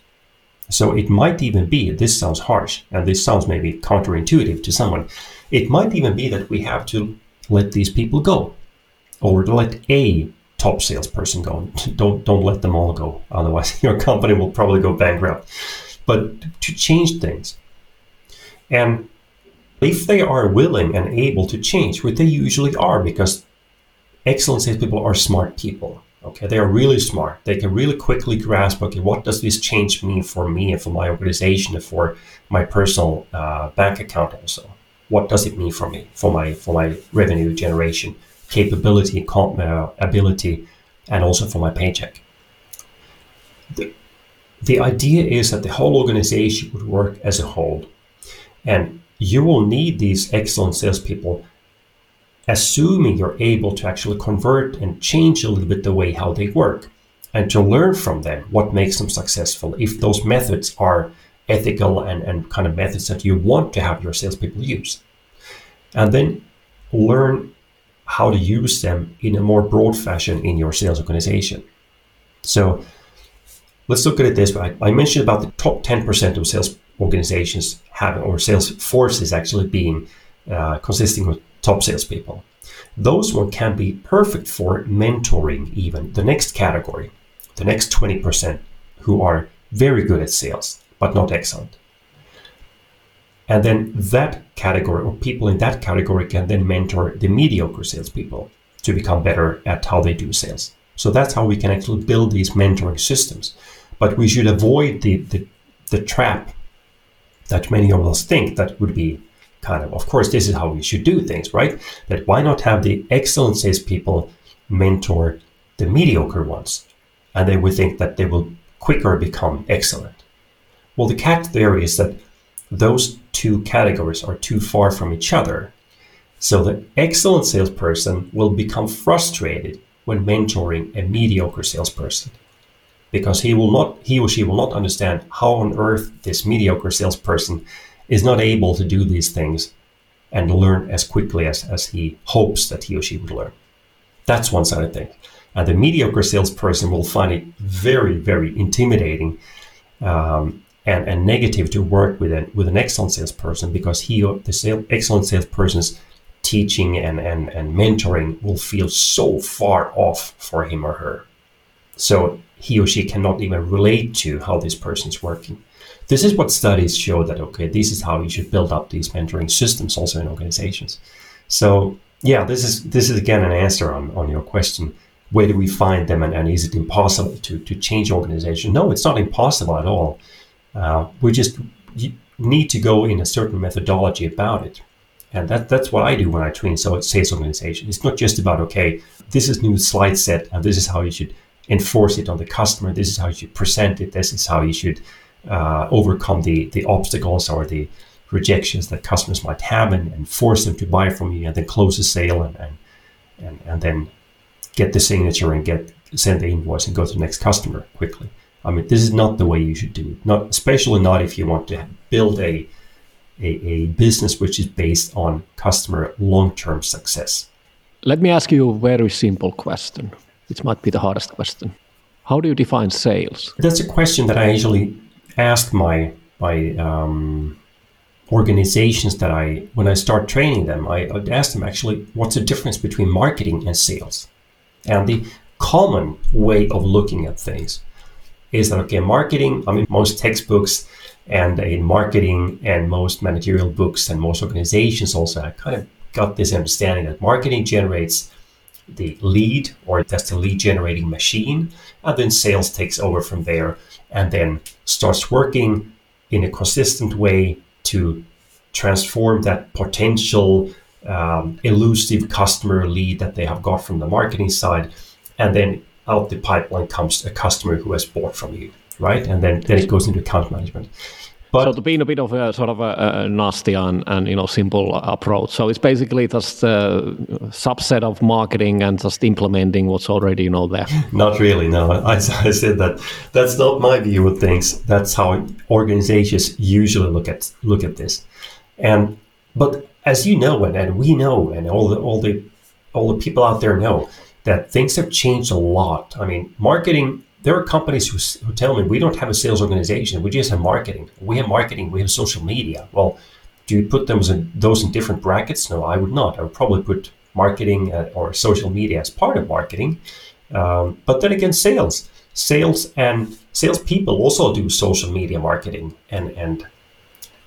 Speaker 2: So it might even be, this sounds harsh, and this sounds maybe counterintuitive to someone, it might even be that we have to let these people go or let a top salesperson go. [laughs] Don't, don't let them all go. Otherwise, [laughs] your company will probably go bankrupt. But to change things. And if they are willing and able to change, which they usually are, because excellent salespeople are smart people. Okay, they are really smart. They can really quickly grasp, okay, what does this change mean for me and for my organization and for my personal uh, bank account also? What does it mean for me, for my for my revenue generation capability, uh, ability, and also for my paycheck? The, the idea is that the whole organization would work as a whole, and you will need these excellent salespeople assuming you're able to actually convert and change a little bit the way how they work and to learn from them what makes them successful if those methods are ethical and, and kind of methods that you want to have your salespeople use and then learn how to use them in a more broad fashion in your sales organization. So let's look at it this way. I mentioned about the top 10% of sales organizations having, or sales forces actually being uh, consisting of top salespeople. Those one can be perfect for mentoring even the next category, the next 20% who are very good at sales, but not excellent. And then that category or people in that category can then mentor the mediocre salespeople to become better at how they do sales. So that's how we can actually build these mentoring systems. But we should avoid the, the, the trap that many of us think that would be kind of, of course, this is how we should do things, right? That why not have the excellent salespeople mentor the mediocre ones? And they would think that they will quicker become excellent. Well, the catch there is that those two categories are too far from each other. So the excellent salesperson will become frustrated when mentoring a mediocre salesperson because he will not he or she will not understand how on earth this mediocre salesperson is not able to do these things and learn as quickly as, as he hopes that he or she would learn. That's one side of things. And the mediocre salesperson will find it very, very intimidating um, and, and negative to work with an, with an excellent salesperson because he or the sale, excellent salesperson's teaching and, and, and mentoring will feel so far off for him or her. So he or she cannot even relate to how this person is working. This is what studies show that, okay, this is how you should build up these mentoring systems also in organizations. So yeah, this is this is again an answer on, on your question. Where do we find them and, and is it impossible to, to change organization? No, it's not impossible at all. Uh, we just need to go in a certain methodology about it. And that, that's what I do when I train so sales organization. It's not just about, okay, this is new slide set and this is how you should enforce it on the customer. This is how you should present it. This is how you should uh, overcome the, the obstacles or the rejections that customers might have and, and, force them to buy from you and then close the sale and, and, and, and then get the signature and get send the invoice and go to the next customer quickly. I mean, this is not the way you should do it. Not especially not if you want to build a a, a business which is based on customer long term success.
Speaker 1: Let me ask you a very simple question. It might be the hardest question. How do you define sales?
Speaker 2: That's a question that I usually ask my my um, organizations that I when I start training them. I ask them actually, what's the difference between marketing and sales? And the common way of looking at things is that okay, marketing. I mean, most textbooks and in marketing and most managerial books and most organizations also have kind of got this understanding that marketing generates the lead or that's the lead generating machine and then sales takes over from there and then starts working in a consistent way to transform that potential um, elusive customer lead that they have got from the marketing side and then out the pipeline comes a customer who has bought from you, right? And then, then it goes into account management.
Speaker 1: But, so to be in a bit of a sort of a, a nasty and, and you know simple approach. So it's basically just a subset of marketing and just implementing what's already you know there. [laughs]
Speaker 2: Not really. No, I, I said that that's not my view of things. That's how organizations usually look at look at this. And but as you know, and, and we know, and all the all the all the people out there know, that things have changed a lot. I mean, marketing, there are companies who, who tell me we don't have a sales organization, we just have marketing. We have marketing, we have social media. Well, do you put those in, those in different brackets? No, I would not. I would probably put marketing uh, or social media as part of marketing. Um, but then again, sales. Sales and salespeople also do social media marketing and, and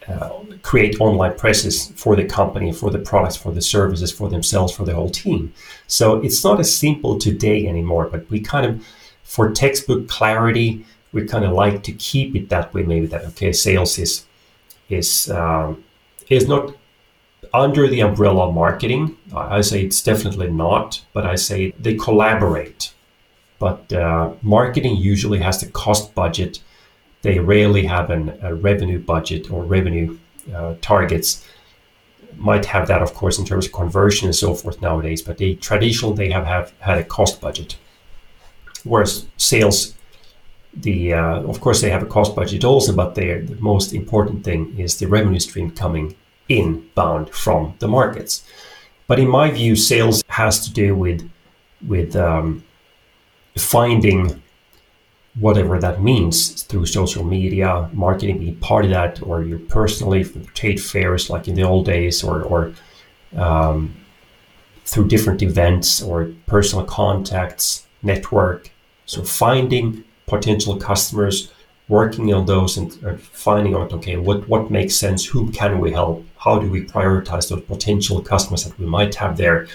Speaker 2: uh, create online presses for the company, for the products, for the services, for themselves, for the whole team. So it's not as simple today anymore, but we kind of, for textbook clarity, we kind of like to keep it that way. Maybe that okay, sales is is um, is not under the umbrella of marketing. I say it's definitely not, but I say they collaborate. But uh, marketing usually has the cost budget they rarely have an, a revenue budget or revenue uh, targets. Might have that, of course, in terms of conversion and so forth nowadays, but they traditionally they have, have had a cost budget. Whereas sales, the uh, of course they have a cost budget also, but the most important thing is the revenue stream coming inbound from the markets. But in my view, sales has to do with with um, finding whatever that means through social media, marketing being part of that, or you personally from trade fairs like in the old days, or or um, through different events or personal contacts, network. So finding potential customers, working on those, and finding out okay what what makes sense, who can we help, how do we prioritize those potential customers that we might have there,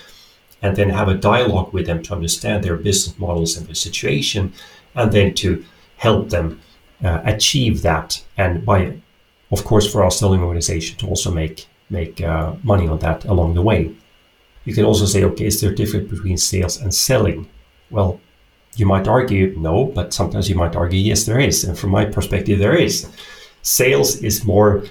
Speaker 2: and then have a dialogue with them to understand their business models and their situation and then to help them uh, achieve that. And by, of course, for our selling organization to also make make uh, money on that along the way. You can also say, okay, is there a difference between sales and selling? Well, you might argue no, but sometimes you might argue yes, there is. And from my perspective, there is. Sales is more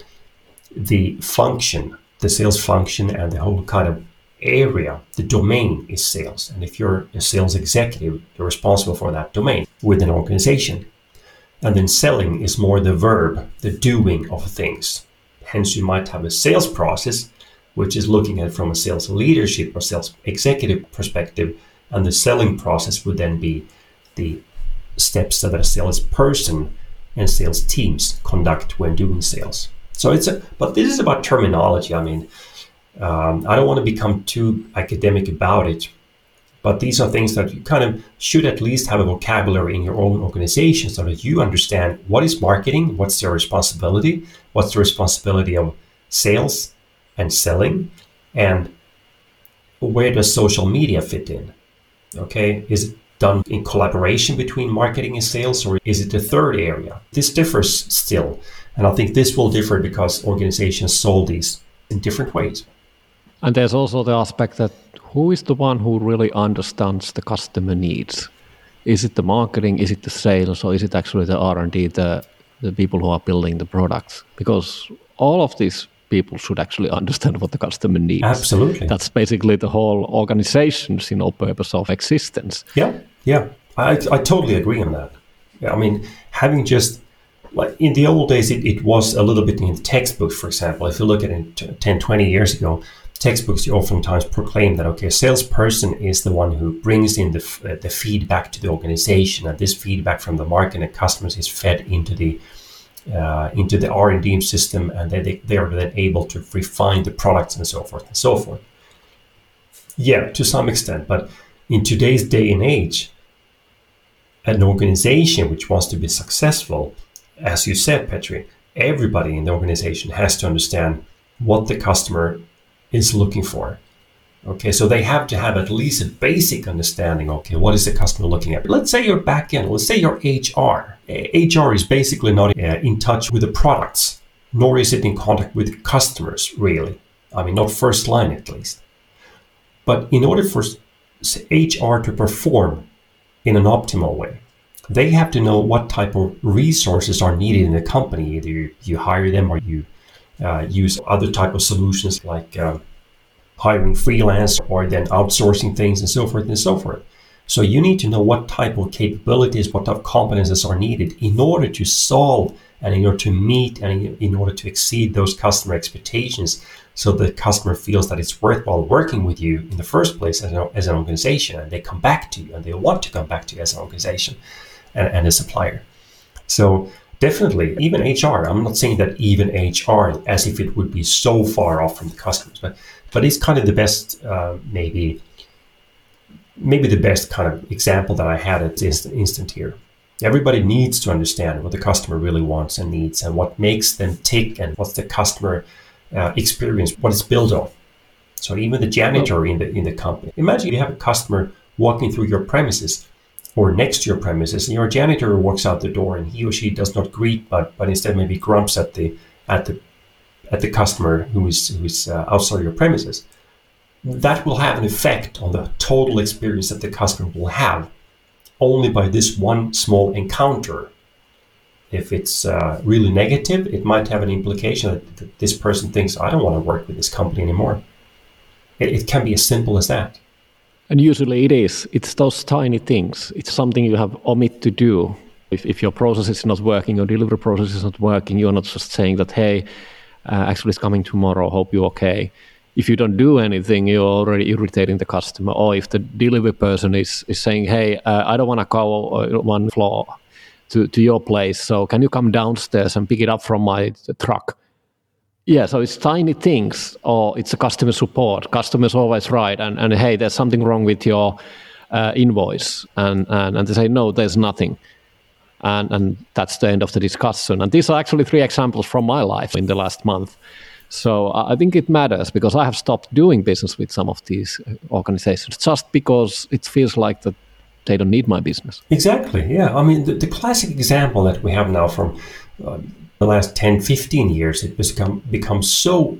Speaker 2: the function, the sales function, and the whole kind of area, the domain is sales. And if you're a sales executive, you're responsible for that domain within an organization. And then selling is more the verb, the doing of things. Hence, you might have a sales process, which is looking at from a sales leadership or sales executive perspective. And the selling process would then be the steps that a salesperson and sales teams conduct when doing sales. So it's a, but this is about terminology. I mean, um, I don't want to become too academic about it, but these are things that you kind of should at least have a vocabulary in your own organization so that you understand what is marketing, what's their responsibility, what's the responsibility of sales and selling, and where does social media fit in? Okay, is it done in collaboration between marketing and sales, or is it the third area? This differs still, and I think this will differ because organizations solve these in different ways.
Speaker 1: And there's also the aspect that who is the one who really understands the customer needs? Is it the marketing? Is it the sales? Or is it actually the R and D, the the people who are building the products? Because all of these people should actually [laughs] understand what the customer needs.
Speaker 2: Absolutely.
Speaker 1: That's basically the whole organization's you know purpose of existence.
Speaker 2: Yeah, yeah, I I totally agree on that. Yeah, I mean having just like in the old days, it, it was a little bit in the textbooks, for example. If you look at it 10, 20 years ago, textbooks oftentimes proclaim that okay, a salesperson is the one who brings in the, uh, the feedback to the organization, and this feedback from the market and customers is fed into the uh, into the R and D system, and they, they are then able to refine the products and so forth and so forth. Yeah, to some extent, but in today's day and age, an organization which wants to be successful, as you said, Petri, everybody in the organization has to understand what the customer is looking for. Okay, so they have to have at least a basic understanding. Okay, what is the customer looking at? Let's say you're back end, let's say you're HR. HR is basically not uh, in touch with the products, nor is it in contact with customers, really. I mean, not first line at least. But in order for HR to perform in an optimal way, they have to know what type of resources are needed in the company. Either you, hire them or you uh, use other type of solutions like uh, hiring freelance or then outsourcing things and so forth and so forth. So you need to know what type of capabilities, what type of competences are needed in order to solve and in order to meet and in order to exceed those customer expectations so the customer feels that it's worthwhile working with you in the first place as an, as an organization and they come back to you and they want to come back to you as an organization and, and a supplier. So Definitely, even HR. I'm not saying that even HR as if it would be so far off from the customers, but but it's kind of the best, uh, maybe maybe the best kind of example that I had at instant, instant here. Everybody needs to understand what the customer really wants and needs, and what makes them tick, and what's the customer uh, experience, what it's built on. So even the janitor in the in the company. Imagine you have a customer walking through your premises or next to your premises, and your janitor walks out the door and he or she does not greet, but but instead maybe grumps at the at the at the customer who is who is uh, outside your premises. That will have an effect on the total experience that the customer will have only by this one small encounter. If it's uh, really negative, it might have an implication that, this person thinks, I don't want to work with this company anymore. It, it can be as simple as that.
Speaker 1: And usually it is. It's those tiny things. It's something you have omit to do. If, if your process is not working, your delivery process is not working, you're not just saying that, hey, uh, actually it's coming tomorrow, hope you're okay. if you don't do anything, you're already irritating the customer. Or if the delivery person is, is saying, hey, uh, I don't want to go one floor to, to your place, so can you come downstairs and pick it up from my truck? Yeah, so it's tiny things, or it's a customer support. Customer's always right, and, and hey, there's something wrong with your uh, invoice, and, and and they say no, there's nothing, and and that's the end of the discussion. And these are actually three examples from my life in the last month. So I think it matters because I have stopped doing business with some of these uh, organizations just because it feels like that they don't need my business.
Speaker 2: Exactly. Yeah. I mean, the, the classic example that we have now from uh, the last 10, 15 years, it has become, become so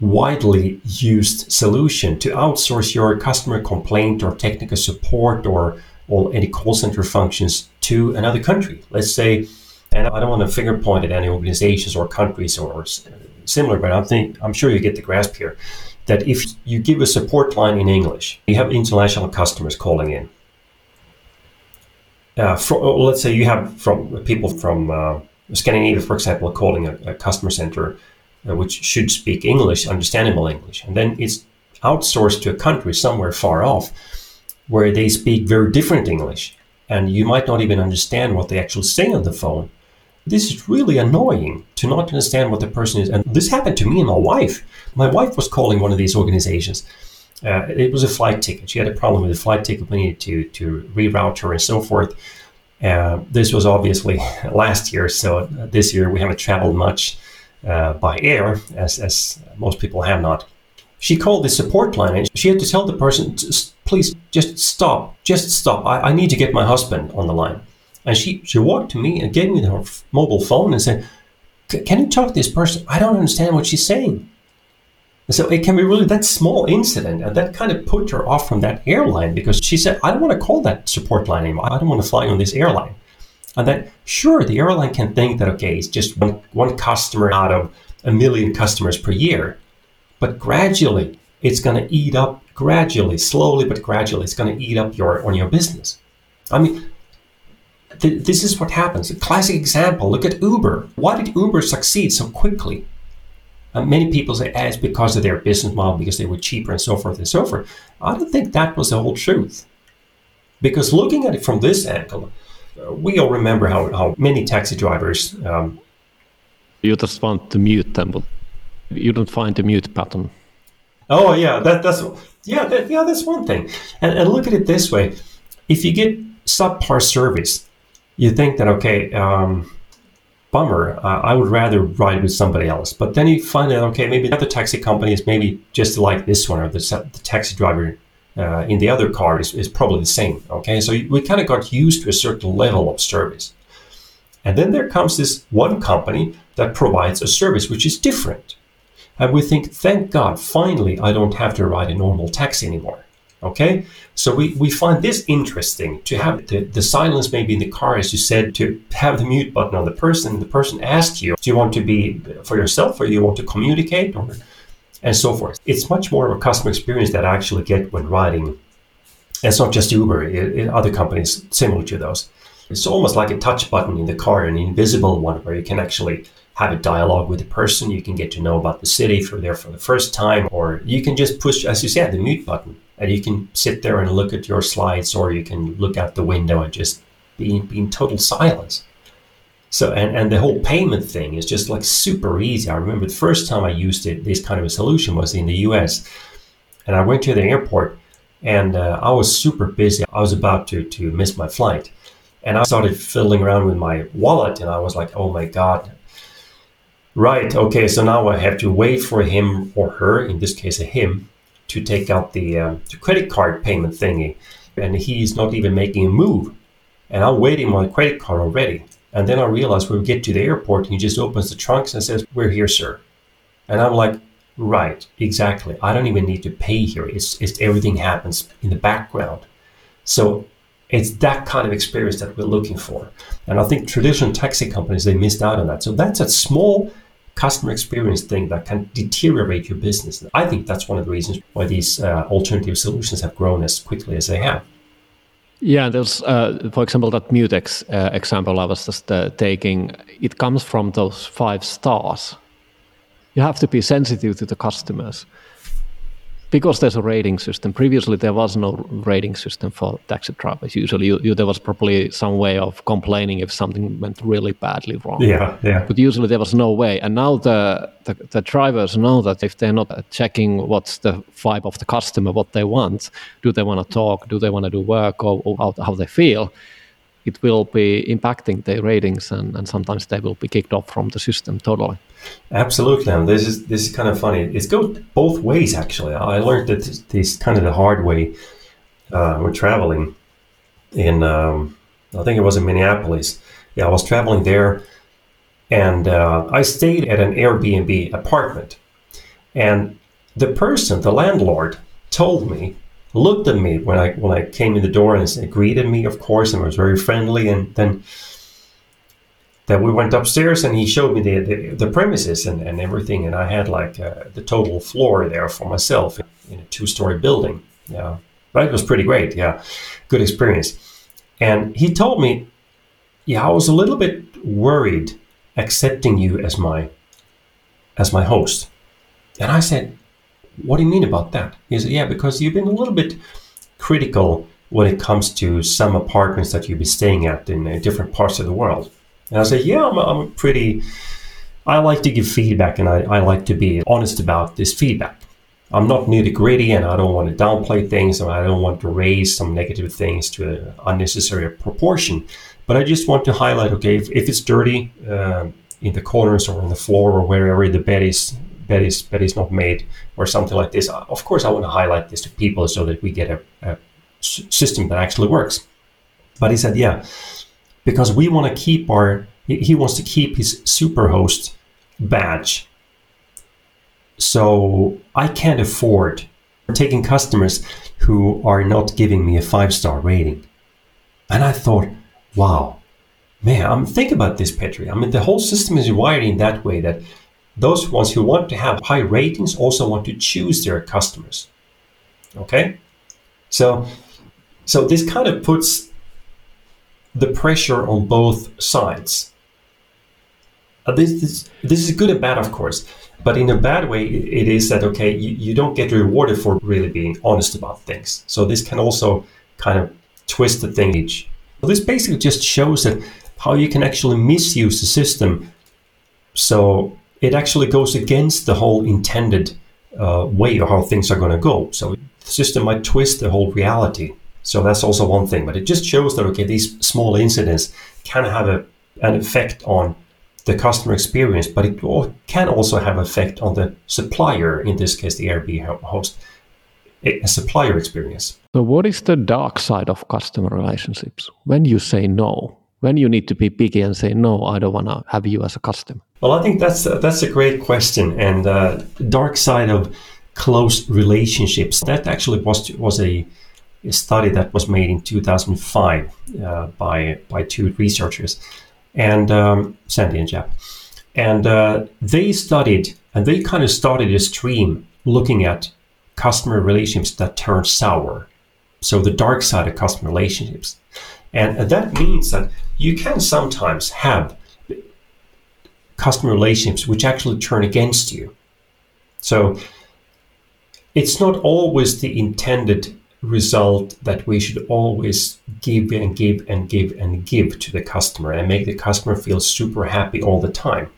Speaker 2: widely used solution to outsource your customer complaint or technical support or, or any call center functions to another country. Let's say, and I don't want to finger point at any organizations or countries or similar, but I think I'm sure you get the grasp here that if you give a support line in English, you have international customers calling in. Uh, for, let's say you have from people from uh, Scandinavia, for example, calling a, a customer center uh, which should speak English, understandable English, and then it's outsourced to a country somewhere far off where they speak very different English, and you might not even understand what they actually say on the phone. This is really annoying to not understand what the person is. And this happened to me and my wife. My wife was calling one of these organizations. Uh, it was a flight ticket. She had a problem with the flight ticket. We needed to, to reroute her and so forth. Uh, this was obviously [laughs] last year, so this year we haven't traveled much uh, by air, as, as most people have not. She called the support line and she had to tell the person, please just stop, just stop. I, I need to get my husband on the line. And she, she walked to me and gave me her mobile phone and said, Can you talk to this person? I don't understand what she's saying. And so it can be really that small incident, and that kind of put her off from that airline because she said, I don't want to call that support line anymore. I don't want to fly on this airline. And then, sure, the airline can think that, okay, it's just one, one customer out of a million customers per year. But gradually, it's going to eat up, gradually, slowly but gradually, it's going to eat up your on your business. I mean, th- this is what happens. A classic example look at Uber. Why did Uber succeed so quickly? Uh, many people say, ah, it's because of their business model, because they were cheaper and so forth and so forth. I don't think that was the whole truth. Because looking at it from this angle, uh, we all remember how, how many taxi drivers. Um,
Speaker 1: you just want to mute them, you don't find the mute button.
Speaker 2: Oh yeah, that, that's yeah, that, yeah, that's one thing. And, and look at it this way: if you get subpar service, you think that okay, um, bummer. Uh, I would rather ride with somebody else. But then you find out, okay, maybe the other taxi company is maybe just like this one, or the, the taxi driver uh, in the other car is, is probably the same. Okay, so we kind of got used to a certain level of service. And then there comes this one company that provides a service which is different. And we think, thank God, finally, I don't have to ride a normal taxi anymore. Okay, so we, we find this interesting to have the, the silence maybe in the car, as you said, to have the mute button on the person. The person asks you, do you want to be for yourself or do you want to communicate or and so forth. It's much more of a customer experience that I actually get when riding. It's not just Uber, it, it, other companies similar to those. It's almost like a touch button in the car, an invisible one where you can actually have a dialogue with the person. You can get to know about the city you're there for the first time, or you can just push, as you said, the mute button, and you can sit there and look at your slides, or you can look out the window and just be, be in total silence. So and, and the whole payment thing is just like super easy. I remember the first time I used it, this kind of a solution was in the U.S. and I went to the airport and uh, I was super busy. I was about to to miss my flight, and I started fiddling around with my wallet, and I was like, oh my god. Right. Okay. So now I have to wait for him or her, in this case, a him, to take out the, uh, the credit card payment thingy, and he's not even making a move, and I'm waiting on my credit card already. And then I realize we get to the airport, he just opens the trunks and says, We're here, sir. And I'm like, Right, exactly. I don't even need to pay here. It's, it's everything happens in the background. So it's that kind of experience that we're looking for. And I think traditional taxi companies, they missed out on that. So that's a small customer experience thing that can deteriorate your business. I think that's one of the reasons why these uh, alternative solutions have grown as quickly as they have.
Speaker 1: Yeah, there's, uh, for example, that Mutex uh, example I was just uh, taking. It comes from those five stars. You have to be sensitive to the customers. Because there's a rating system. Previously, there was no rating system for taxi drivers. Usually, you, you, there was probably some way of complaining if something went really badly wrong.
Speaker 2: Yeah, yeah.
Speaker 1: But usually, there was no way. And now the, the, the drivers know that if they're not checking what's the vibe of the customer, what they want, do they want to talk, do they want to do work, or, or how, how they feel, it will be impacting their ratings, and, and sometimes they will be kicked off from the system totally.
Speaker 2: Absolutely, and this is this is kind of funny. It goes both ways actually. I learned that this, this kind of the hard way uh, when traveling in. Um, I think it was in Minneapolis. Yeah, I was traveling there, and uh, I stayed at an Airbnb apartment, and the person, the landlord, told me, looked at me when I when I came in the door and greeted me, of course, and was very friendly, and then that we went upstairs and he showed me the, the, the premises and, and everything. And I had like uh, the total floor there for myself in a two story building. Yeah. But it was pretty great. Yeah. Good experience. And he told me, yeah, I was a little bit worried accepting you as my as my host. And I said, what do you mean about that? He said, yeah, because you've been a little bit critical when it comes to some apartments that you've been staying at in uh, different parts of the world. And I said, yeah, I'm, I'm pretty, I like to give feedback and I, I like to be honest about this feedback. I'm not nitty gritty and I don't want to downplay things and I don't want to raise some negative things to an unnecessary proportion. But I just want to highlight, okay, if, if it's dirty uh, in the corners or on the floor or wherever the bed is, bed is, bed is not made or something like this, of course I want to highlight this to people so that we get a, a system that actually works. But he said, yeah, because we want to keep our he wants to keep his superhost badge. So i can't afford taking customers who are not giving me a five star rating. And i thought wow man i'm think about this petri. I mean the whole system is wired in that way that those ones who want to have high ratings also want to choose their customers okay so so this kind of puts the pressure on both sides. Uh, this, is, this is good and bad, of course, but in a bad way, it is that, okay, you, you don't get rewarded for really being honest about things. So this can also kind of twist the thing. So this basically just shows that how you can actually misuse the system. So it actually goes against the whole intended uh, way of how things are going to go. So the system might twist the whole reality so that's also one thing, but it just shows that okay, these small incidents can have a, an effect on the customer experience, but it can also have effect on the supplier, in this case, the Airbnb host, a supplier experience.
Speaker 1: So, what is the dark side of customer relationships? When you say no, when you need to be picky and say no, I don't want to have you as a customer.
Speaker 2: Well, I think that's that's a great question, and uh, dark side of close relationships. That actually was was a a study that was made in 2005 uh, by by two researchers, and um, Sandy and Jap, and uh, they studied and they kind of started a stream looking at customer relationships that turn sour, so the dark side of customer relationships, and, and that means that you can sometimes have customer relationships which actually turn against you. So it's not always the intended result that we should always give and give and give and give to the customer and make the customer feel super happy all the time.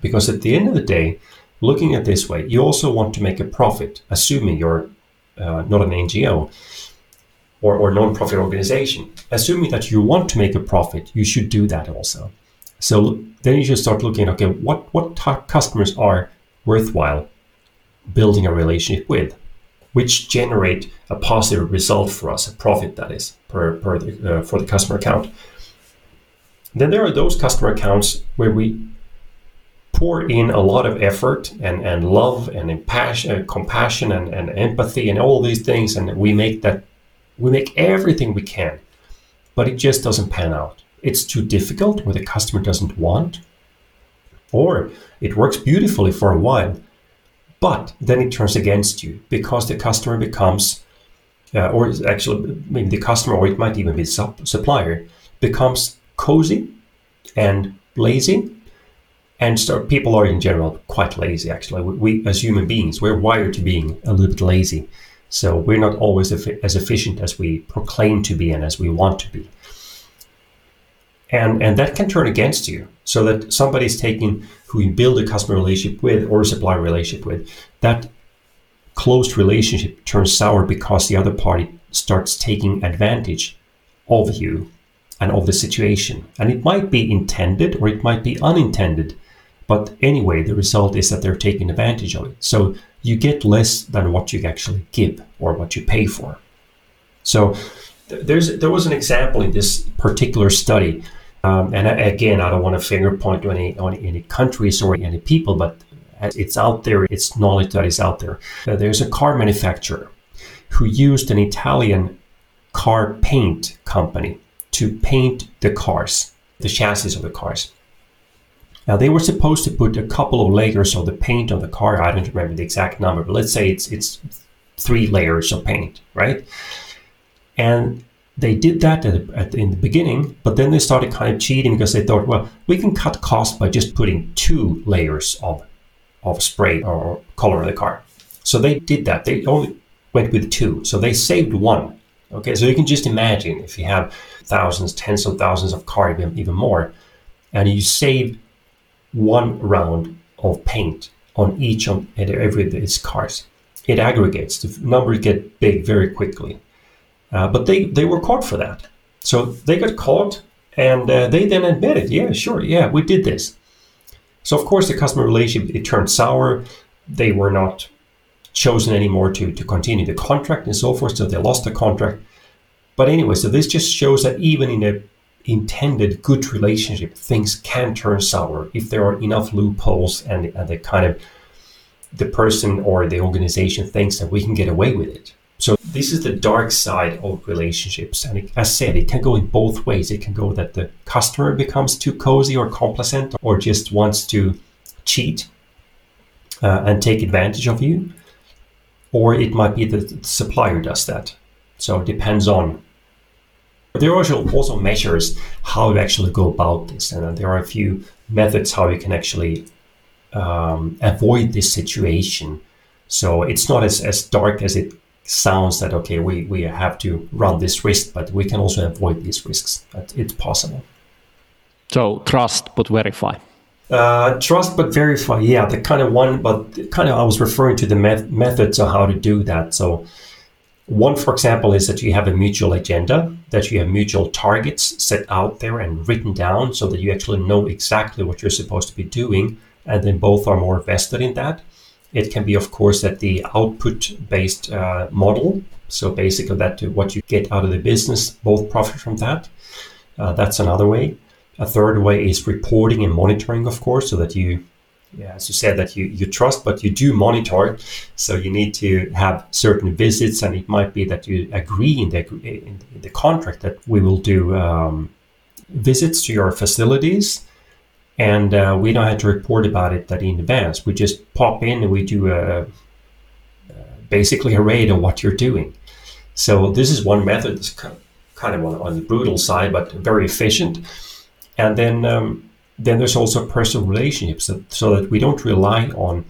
Speaker 2: Because at the end of the day, looking at this way, you also want to make a profit, assuming you're uh, not an NGO or, or non-profit organization. Assuming that you want to make a profit, you should do that also. So then you should start looking at, okay, what, what customers are worthwhile building a relationship with? which generate a positive result for us, a profit that is per, per the, uh, for the customer account. Then there are those customer accounts where we pour in a lot of effort and, and love and passion, uh, compassion and, and empathy and all these things, and we make that we make everything we can, but it just doesn't pan out. It's too difficult, or the customer doesn't want, or it works beautifully for a while, but then it turns against you because the customer becomes, uh, or actually maybe the customer, or it might even be the supplier, becomes cozy and lazy and so people are in general quite lazy actually we, as human beings we're wired to being a little bit lazy so we're not always as efficient as we proclaim to be and as we want to be and and that can turn against you so that somebody's taking who you build a customer relationship with or a supplier relationship with that closed relationship turns sour because the other party starts taking advantage of you and of the situation and it might be intended or it might be unintended but anyway, the result is that they're taking advantage of it. So you get less than what you actually give or what you pay for. So there's there was an example in this particular study, um, and again, I don't want to finger point to any on any countries or any people, but it's out there. It's knowledge that is out there. Uh, there's a car manufacturer who used an Italian car paint company to paint the cars, the chassis of the cars. Now they were supposed to put a couple of layers of the paint on the car. I don't remember the exact number, but let's say it's it's three layers of paint, right? And they did that at, at, in the beginning, but then they started kind of cheating because they thought, well, we can cut costs by just putting two layers of of spray or color in the car. So they did that. They only went with two, so they saved one. Okay, so you can just imagine if you have thousands, tens of thousands of cars, even more, and you save one round of paint on each of every of its cars. It aggregates. The numbers get big very quickly. Uh, but they, they were caught for that. So they got caught and uh, they then admitted, yeah, sure, yeah, we did this. So of course the customer relationship it turned sour. They were not chosen anymore to, to continue the contract and so forth, so they lost the contract. But anyway, so this just shows that even in a intended good relationship, things can turn sour if there are enough loopholes and, and the kind of the person or the organization thinks that we can get away with it. So this is the dark side of relationships, and it, as said, it can go in both ways. It can go that the customer becomes too cozy or complacent, or just wants to cheat uh, and take advantage of you, or it might be that the supplier does that. So it depends on there are also, also measures how you actually go about this, and there are a few methods how you can actually um, avoid this situation. So it's not as, as dark as it sounds that okay we, we have to run this risk, but we can also avoid these risks. It's possible.
Speaker 1: So trust but verify.
Speaker 2: Uh, trust but verify. Yeah, the kind of one, but kind of I was referring to the met- methods of how to do that. So one, for example, is that you have a mutual agenda, that you have mutual targets set out there and written down so that you actually know exactly what you're supposed to be doing, and then both are more vested in that. It can be, of course, that the output based uh, model, so basically that what you get out of the business, both profit from that. Uh, that's another way. A third way is reporting and monitoring, of course, so that you yeah, as you said, that you, you trust, but you do monitor. So you need to have certain visits, and it might be that you agree in the, in the contract that we will do um, visits to your facilities, and uh, we don't have to report about it that in advance. We just pop in and we do a, basically a raid on what you're doing. So this is one method. It's kind of on, on the brutal side, but very efficient. And then um, then there's also personal relationships so, so that we don't rely on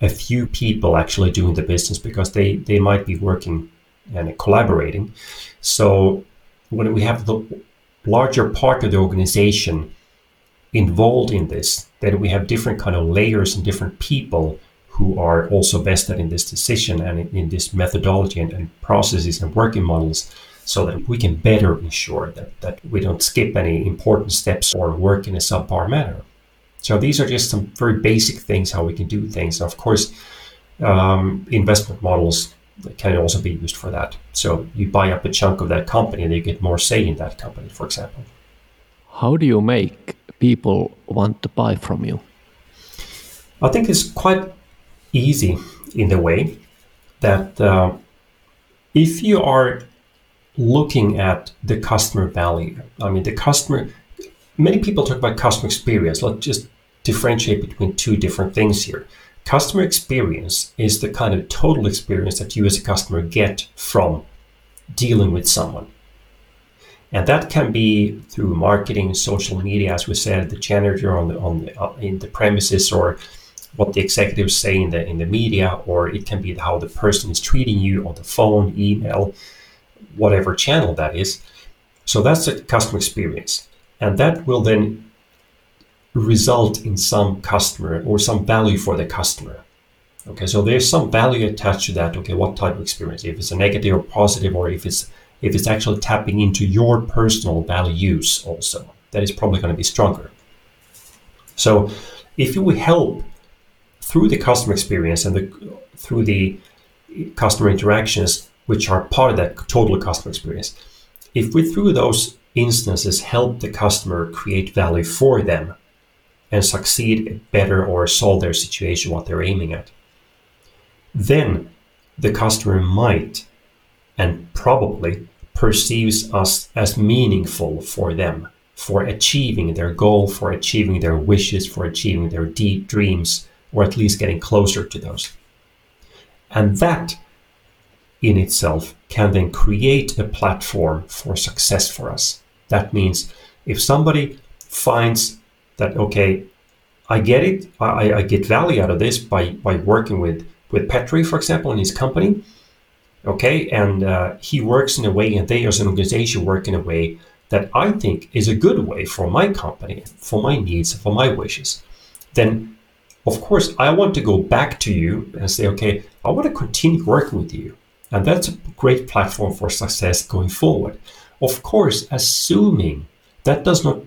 Speaker 2: a few people actually doing the business because they, they might be working and collaborating. So when we have the larger part of the organization involved in this, then we have different kind of layers and different people who are also vested in this decision and in, in this methodology and, and processes and working models so that we can better ensure that, that we don't skip any important steps or work in a subpar manner. So these are just some very basic things how we can do things. of course, um, investment models can also be used for that. So you buy up a chunk of that company and you get more say in that company, for example.
Speaker 1: How do you make people want to buy from you?
Speaker 2: I think it's quite easy in the way that uh, if you are looking at the customer value. I mean, the customer, many people talk about customer experience. Let's just differentiate between two different things here. Customer experience is the kind of total experience that you as a customer get from dealing with someone. And that can be through marketing, social media, as we said, the janitor on the, on the, uh, in the premises, or what the executives say in the in the media, or it can be how the person is treating you on the phone, email, whatever channel that is. So that's the customer experience, and that will then result in some customer or some value for the customer. Okay, so there's some value attached to that. Okay, what type of experience? If it's a negative or positive, or if it's if it's actually tapping into your personal values also, that is probably going to be stronger. So if you help through the customer experience and the, through the customer interactions, which are part of that total customer experience, if we through those instances help the customer create value for them and succeed better or solve their situation, what they're aiming at, then the customer might and probably perceives us as meaningful for them, for achieving their goal, for achieving their wishes, for achieving their deep dreams, or at least getting closer to those. And that in itself can then create a platform for success for us. That means if somebody finds that, okay, I get it, I, I get value out of this by, by working with, with Petri, for example, in his company, okay and uh, he works in a way and they as an organization work in a way that i think is a good way for my company for my needs for my wishes then of course i want to go back to you and say okay i want to continue working with you and that's a great platform for success going forward. Of course assuming that does not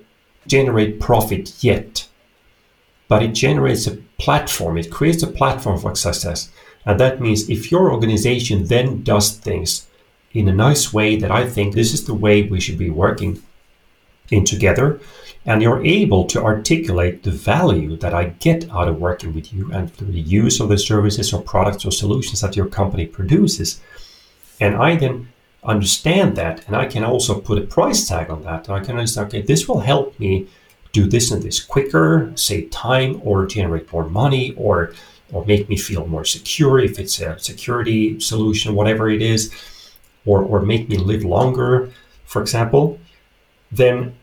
Speaker 2: generate profit yet but it generates a platform it creates a platform for success. And that means if your organization then does things in a nice way that I think this is the way we should be working in together, and you're able to articulate the value that I get out of working with you and through the use of the services or products or solutions that your company produces, and I then understand that and I can also put a price tag on that. I can understand, okay, this will help me do this and this quicker, save time, or generate more money, or or make me feel more secure if it's a security solution, whatever it is, or, or make me live longer, for example, then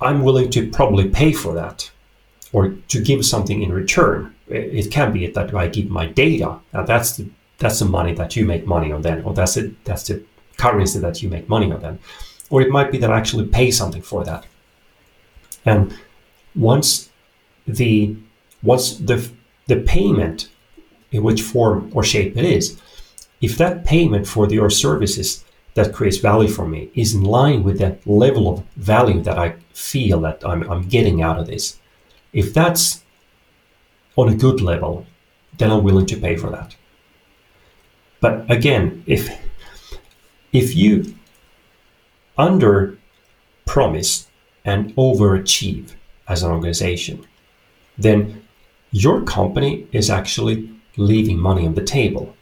Speaker 2: I'm willing to probably pay for that or to give something in return. It can be that I give my data. Now that's the that's the money that you make money on then, or that's it that's the currency that you make money on then. Or it might be that I actually pay something for that. And once the once the the payment, in which form or shape it is, if that payment for your services that creates value for me is in line with that level of value that I feel that I'm, I'm getting out of this, if that's on a good level, then I'm willing to pay for that. But again, if if you under promise and overachieve as an organization, then your company is actually leaving money on the table.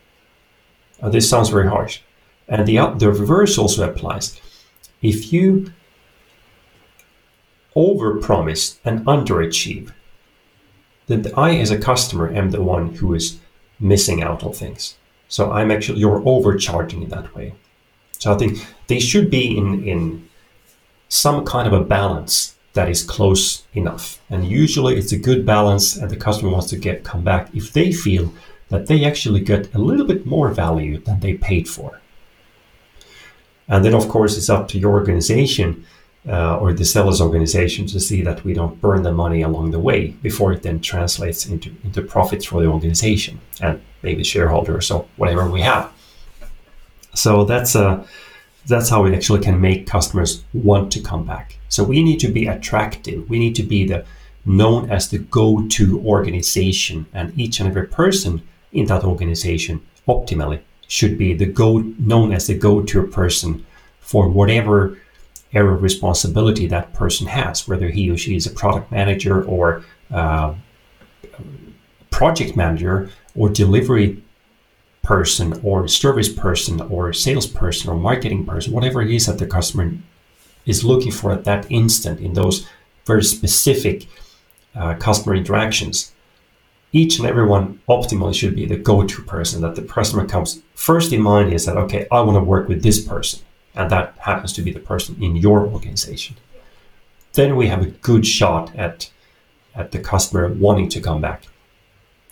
Speaker 2: Uh, this sounds very harsh. And the, the reverse also applies. If you overpromise and underachieve, then I, as a customer, am the one who is missing out on things. So I'm actually you're overcharging in that way. So I think they should be in in some kind of a balance that is close enough. And usually it's a good balance and the customer wants to get come back if they feel that they actually get a little bit more value than they paid for. And then of course it's up to your organization uh, or the seller's organization to see that we don't burn the money along the way before it then translates into, into profits for the organization and maybe shareholders or whatever we have. So that's a that's how we actually can make customers want to come back. So we need to be attractive. We need to be the known as the go-to organization, and each and every person in that organization optimally should be the go known as the go-to person for whatever area of responsibility that person has, whether he or she is a product manager or uh, project manager or delivery person or service person or salesperson or marketing person, whatever it is that the customer is looking for at that instant in those very specific uh, customer interactions. Each and every one optimally should be the go-to person that the customer comes first in mind is that okay, I want to work with this person. And that happens to be the person in your organization, then we have a good shot at at the customer wanting to come back.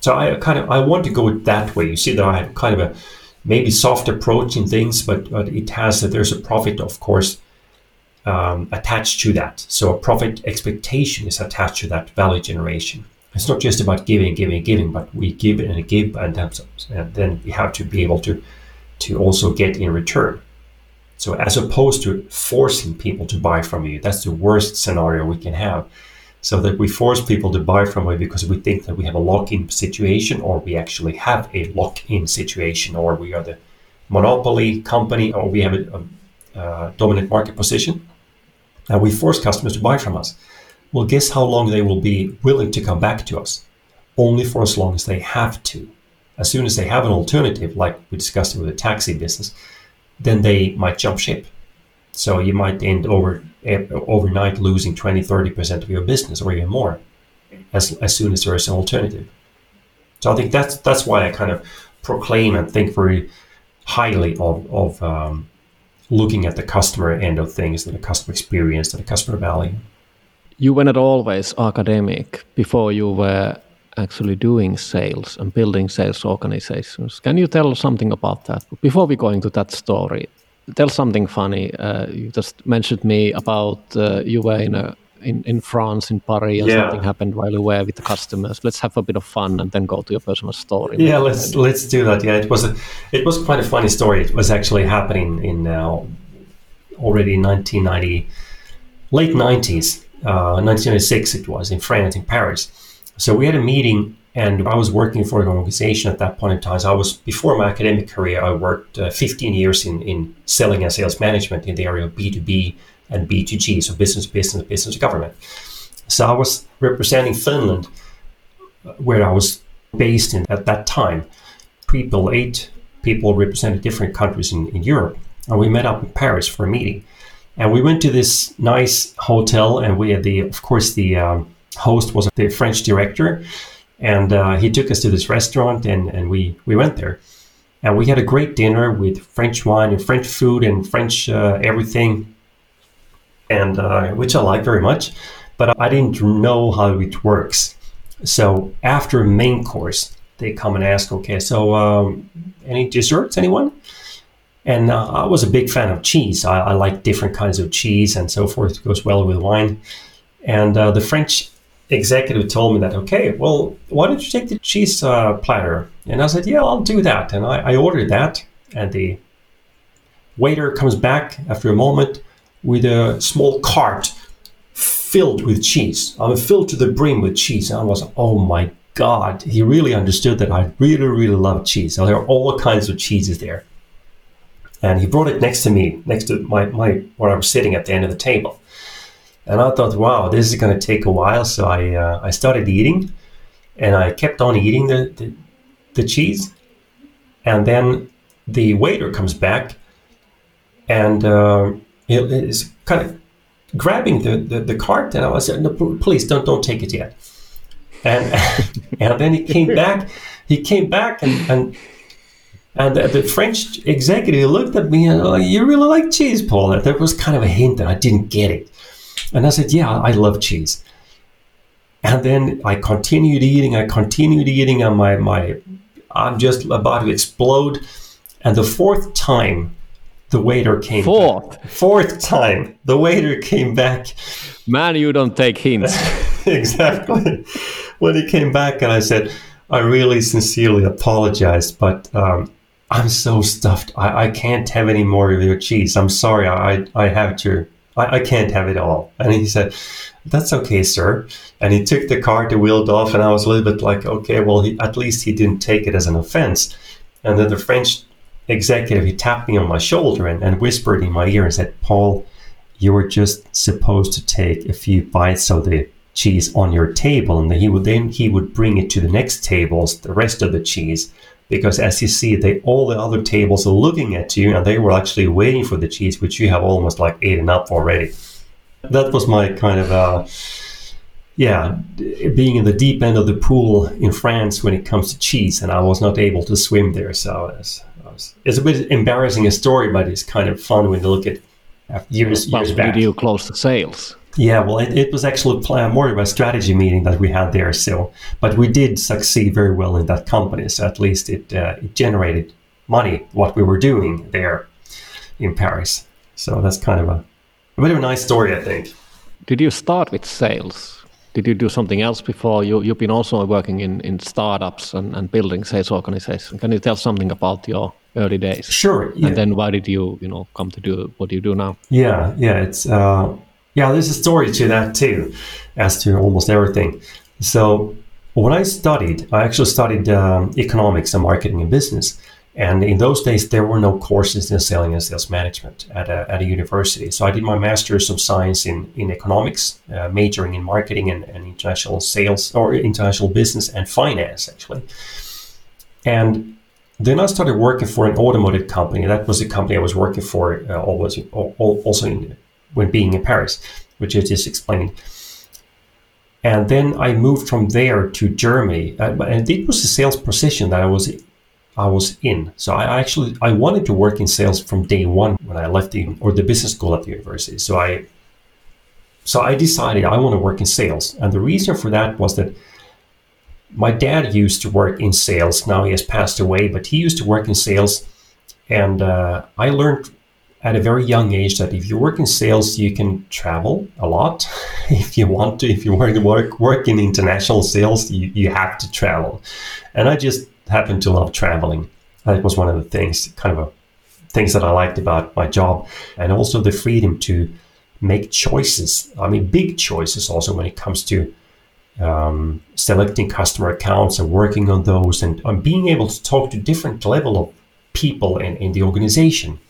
Speaker 2: So I kind of I want to go that way. You see that I have kind of a maybe soft approach in things, but, but it has that there's a profit, of course, um, attached to that. So a profit expectation is attached to that value generation. It's not just about giving, giving, giving, but we give and give, and, and then we have to be able to to also get in return. So as opposed to forcing people to buy from you, that's the worst scenario we can have. So that we force people to buy from you because we think that we have a lock-in situation, or we actually have a lock-in situation, or we are the monopoly company, or we have a, a, a dominant market position, and we force customers to buy from us. Well, guess how long they will be willing to come back to us? Only for as long as they have to. As soon as they have an alternative, like we discussed with the taxi business, then they might jump ship. So you might end over eh, overnight losing 20, 30% of your business or even more as, as soon as there is an alternative. So I think that's that's why I kind of proclaim and think very highly of, of um, looking at the customer end of things, the customer experience, the customer value.
Speaker 1: You were not always academic before you were actually doing sales and building sales organizations. Can you tell something about that? Before we go into that story, tell something funny. Uh, you just mentioned me about uh, you were in, a, in, in France, in Paris, and yeah. something happened while you were with the customers. Let's have a bit of fun and then go to your personal story.
Speaker 2: Yeah, let's let's do that. Yeah, it was a, it was quite a funny story. It was actually happening in uh, already 1990, late 90s, 1996. Uh, it was in France, in Paris so we had a meeting, and I was working for an organization at that point in time. So I was before my academic career. I worked uh, 15 years in in selling and sales management in the area of B2B and B2G, so business, business, business, government. So I was representing Finland, where I was based in at that time. People, eight people represented different countries in, in Europe, and we met up in Paris for a meeting. And we went to this nice hotel, and we had the, of course, the um, host was the French director, and uh, he took us to this restaurant, and, and we we went there, and we had a great dinner with French wine and French food and French uh, everything, and uh, which I like very much, but I didn't know how it works. So after main course, they come and ask, okay, so um, any desserts, anyone? And uh, I was a big fan of cheese. I, I like different kinds of cheese and so forth. It goes well with wine. And uh, the French executive told me that, okay, well, why don't you take the cheese uh, platter? And I said, yeah, I'll do that. And I, I ordered that. And the waiter comes back after a moment with a small cart filled with cheese. I am filled to the brim with cheese. And I was, oh my God, he really understood that I really, really love cheese. So there are all kinds of cheeses there. And he brought it next to me, next to my, my where I was sitting at the end of the table. And I thought, wow, this is going to take a while. So I, uh, I started eating and I kept on eating the, the, the cheese. And then the waiter comes back and uh, is kind of grabbing the, the, the, cart. And I was no, please don't, don't take it yet. And, [laughs] and then he came back, he came back and, and and the, French executive looked at me and, oh, you really like cheese, Paul. There was kind of a hint that I didn't get it. And I said, Yeah, I love cheese. And then I continued eating, I continued eating, and my, my I'm just about to explode. And the fourth time, the waiter came
Speaker 1: Fourth.
Speaker 2: Back. Fourth time, the waiter came back.
Speaker 1: Man, you don't take hints. [laughs]
Speaker 2: exactly. When he came back, and I said, I really sincerely apologized, but um, I'm so stuffed. I, I can't have any more of your cheese. I'm sorry. I, I have to I, I can't have it all. And he said, That's okay, sir. And he took the cart, he wheeled off, and I was a little bit like, Okay, well, he, at least he didn't take it as an offense. And then the French executive, he tapped me on my shoulder and, and whispered in my ear and said, Paul, you were just supposed to take a few bites of the cheese on your table and then he would then he would bring it to the next tables the rest of the cheese because as you see, they all the other tables are looking at you, and they were actually waiting for the cheese, which you have almost like eaten up already. That was my kind of uh, yeah, being in the deep end of the pool in France when it comes to cheese, and I was not able to swim there. So it's, it's a bit embarrassing a story, but it's kind of fun when you look at years,
Speaker 1: well,
Speaker 2: years back.
Speaker 1: Did you close the sales?
Speaker 2: Yeah, well, it, it was actually more of a strategy meeting that we had there. So, but we did succeed very well in that company. So at least it uh, it generated money what we were doing there in Paris. So that's kind of a, a bit of a nice story, I think.
Speaker 1: Did you start with sales? Did you do something else before? You, you've been also working in, in startups and, and building sales organizations. Can you tell something about your early days?
Speaker 2: Sure.
Speaker 1: Yeah. And then why did you, you know, come to do what you do now?
Speaker 2: Yeah, yeah. It's uh, yeah. There's a story to that too, as to almost everything. So when I studied, I actually studied um, economics and marketing and business. And in those days, there were no courses in selling and sales management at a, at a university. So I did my master's of science in, in economics, uh, majoring in marketing and, and international sales or international business and finance, actually. And then I started working for an automotive company. That was the company I was working for uh, always, also in, when being in Paris, which I just explained. And then I moved from there to Germany, uh, and it was a sales position that I was I was in. So I actually I wanted to work in sales from day one when I left the or the business school at the university. So I so I decided I want to work in sales, and the reason for that was that my dad used to work in sales. Now he has passed away, but he used to work in sales, and uh, I learned at a very young age that if you work in sales, you can travel a lot. [laughs] if you want to, if you work work work in international sales, you, you have to travel. And I just happened to love traveling. That was one of the things, kind of a, things that I liked about my job, and also the freedom to make choices. I mean, big choices also when it comes to um, selecting customer accounts and working on those, and, and being able to talk to different level of people in, in the organization.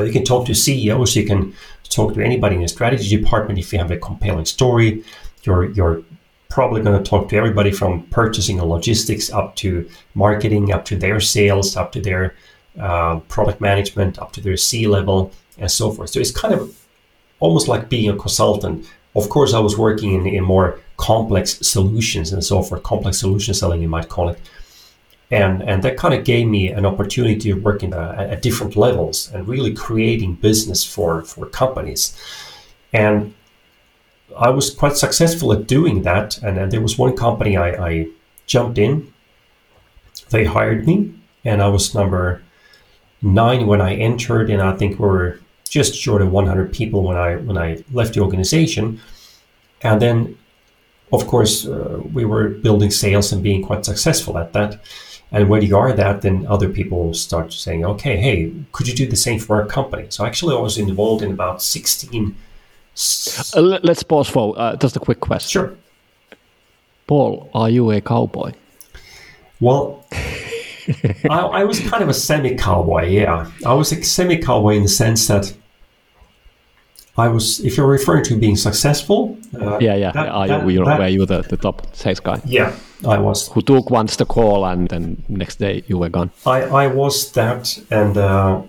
Speaker 2: So you can talk to CEOs, you can talk to anybody in the strategy department if you have a compelling story. You're you're probably going to talk to everybody from purchasing and logistics up to marketing, up to their sales, up to their uh, product management, up to their C level, and so forth. So it's kind of almost like being a consultant. Of course, I was working in, in more complex solutions and so forth, complex solution selling, you might call it. And, and that kind of gave me an opportunity to work in a, at different levels and really creating business for, for companies. And I was quite successful at doing that. And, and there was one company I, I jumped in. They hired me, and I was number nine when I entered, and I think we were just short of 100 people when I when I left the organization. And then, of course, uh, we were building sales and being quite successful at that. And when you are that, then other people start saying, "Okay, hey, could you do the same for our company?" So actually, I was involved in about 16
Speaker 1: uh, let's pause for uh, just a quick question.
Speaker 2: Sure.
Speaker 1: Paul, are you a cowboy?
Speaker 2: Well, I, I, was kind of a semi cowboy, yeah. I was a semi cowboy in the sense that I was, if you're referring to being successful.
Speaker 1: Uh, yeah, yeah. That, are that, you, that, were you the, the top sales guy?
Speaker 2: Yeah, I was.
Speaker 1: Who took once the call and then next day you were gone?
Speaker 2: I, I was that, and uh,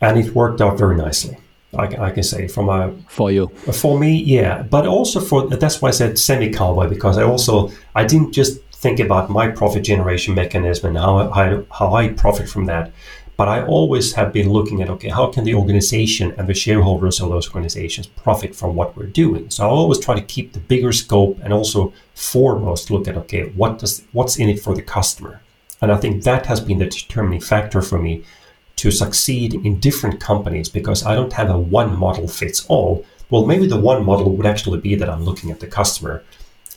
Speaker 2: and it worked out very nicely. I, I, can say from a
Speaker 1: for you
Speaker 2: for me yeah but also for that's why i said semi cowboy because i also i didn't just think about my profit generation mechanism and how I, how I profit from that but i always have been looking at okay how can the organization and the shareholders of those organizations profit from what we're doing so i always try to keep the bigger scope and also foremost look at okay what does what's in it for the customer and i think that has been the determining factor for me to succeed in different companies because I don't have a one model fits all. Well, maybe the one model would actually be that I'm looking at the customer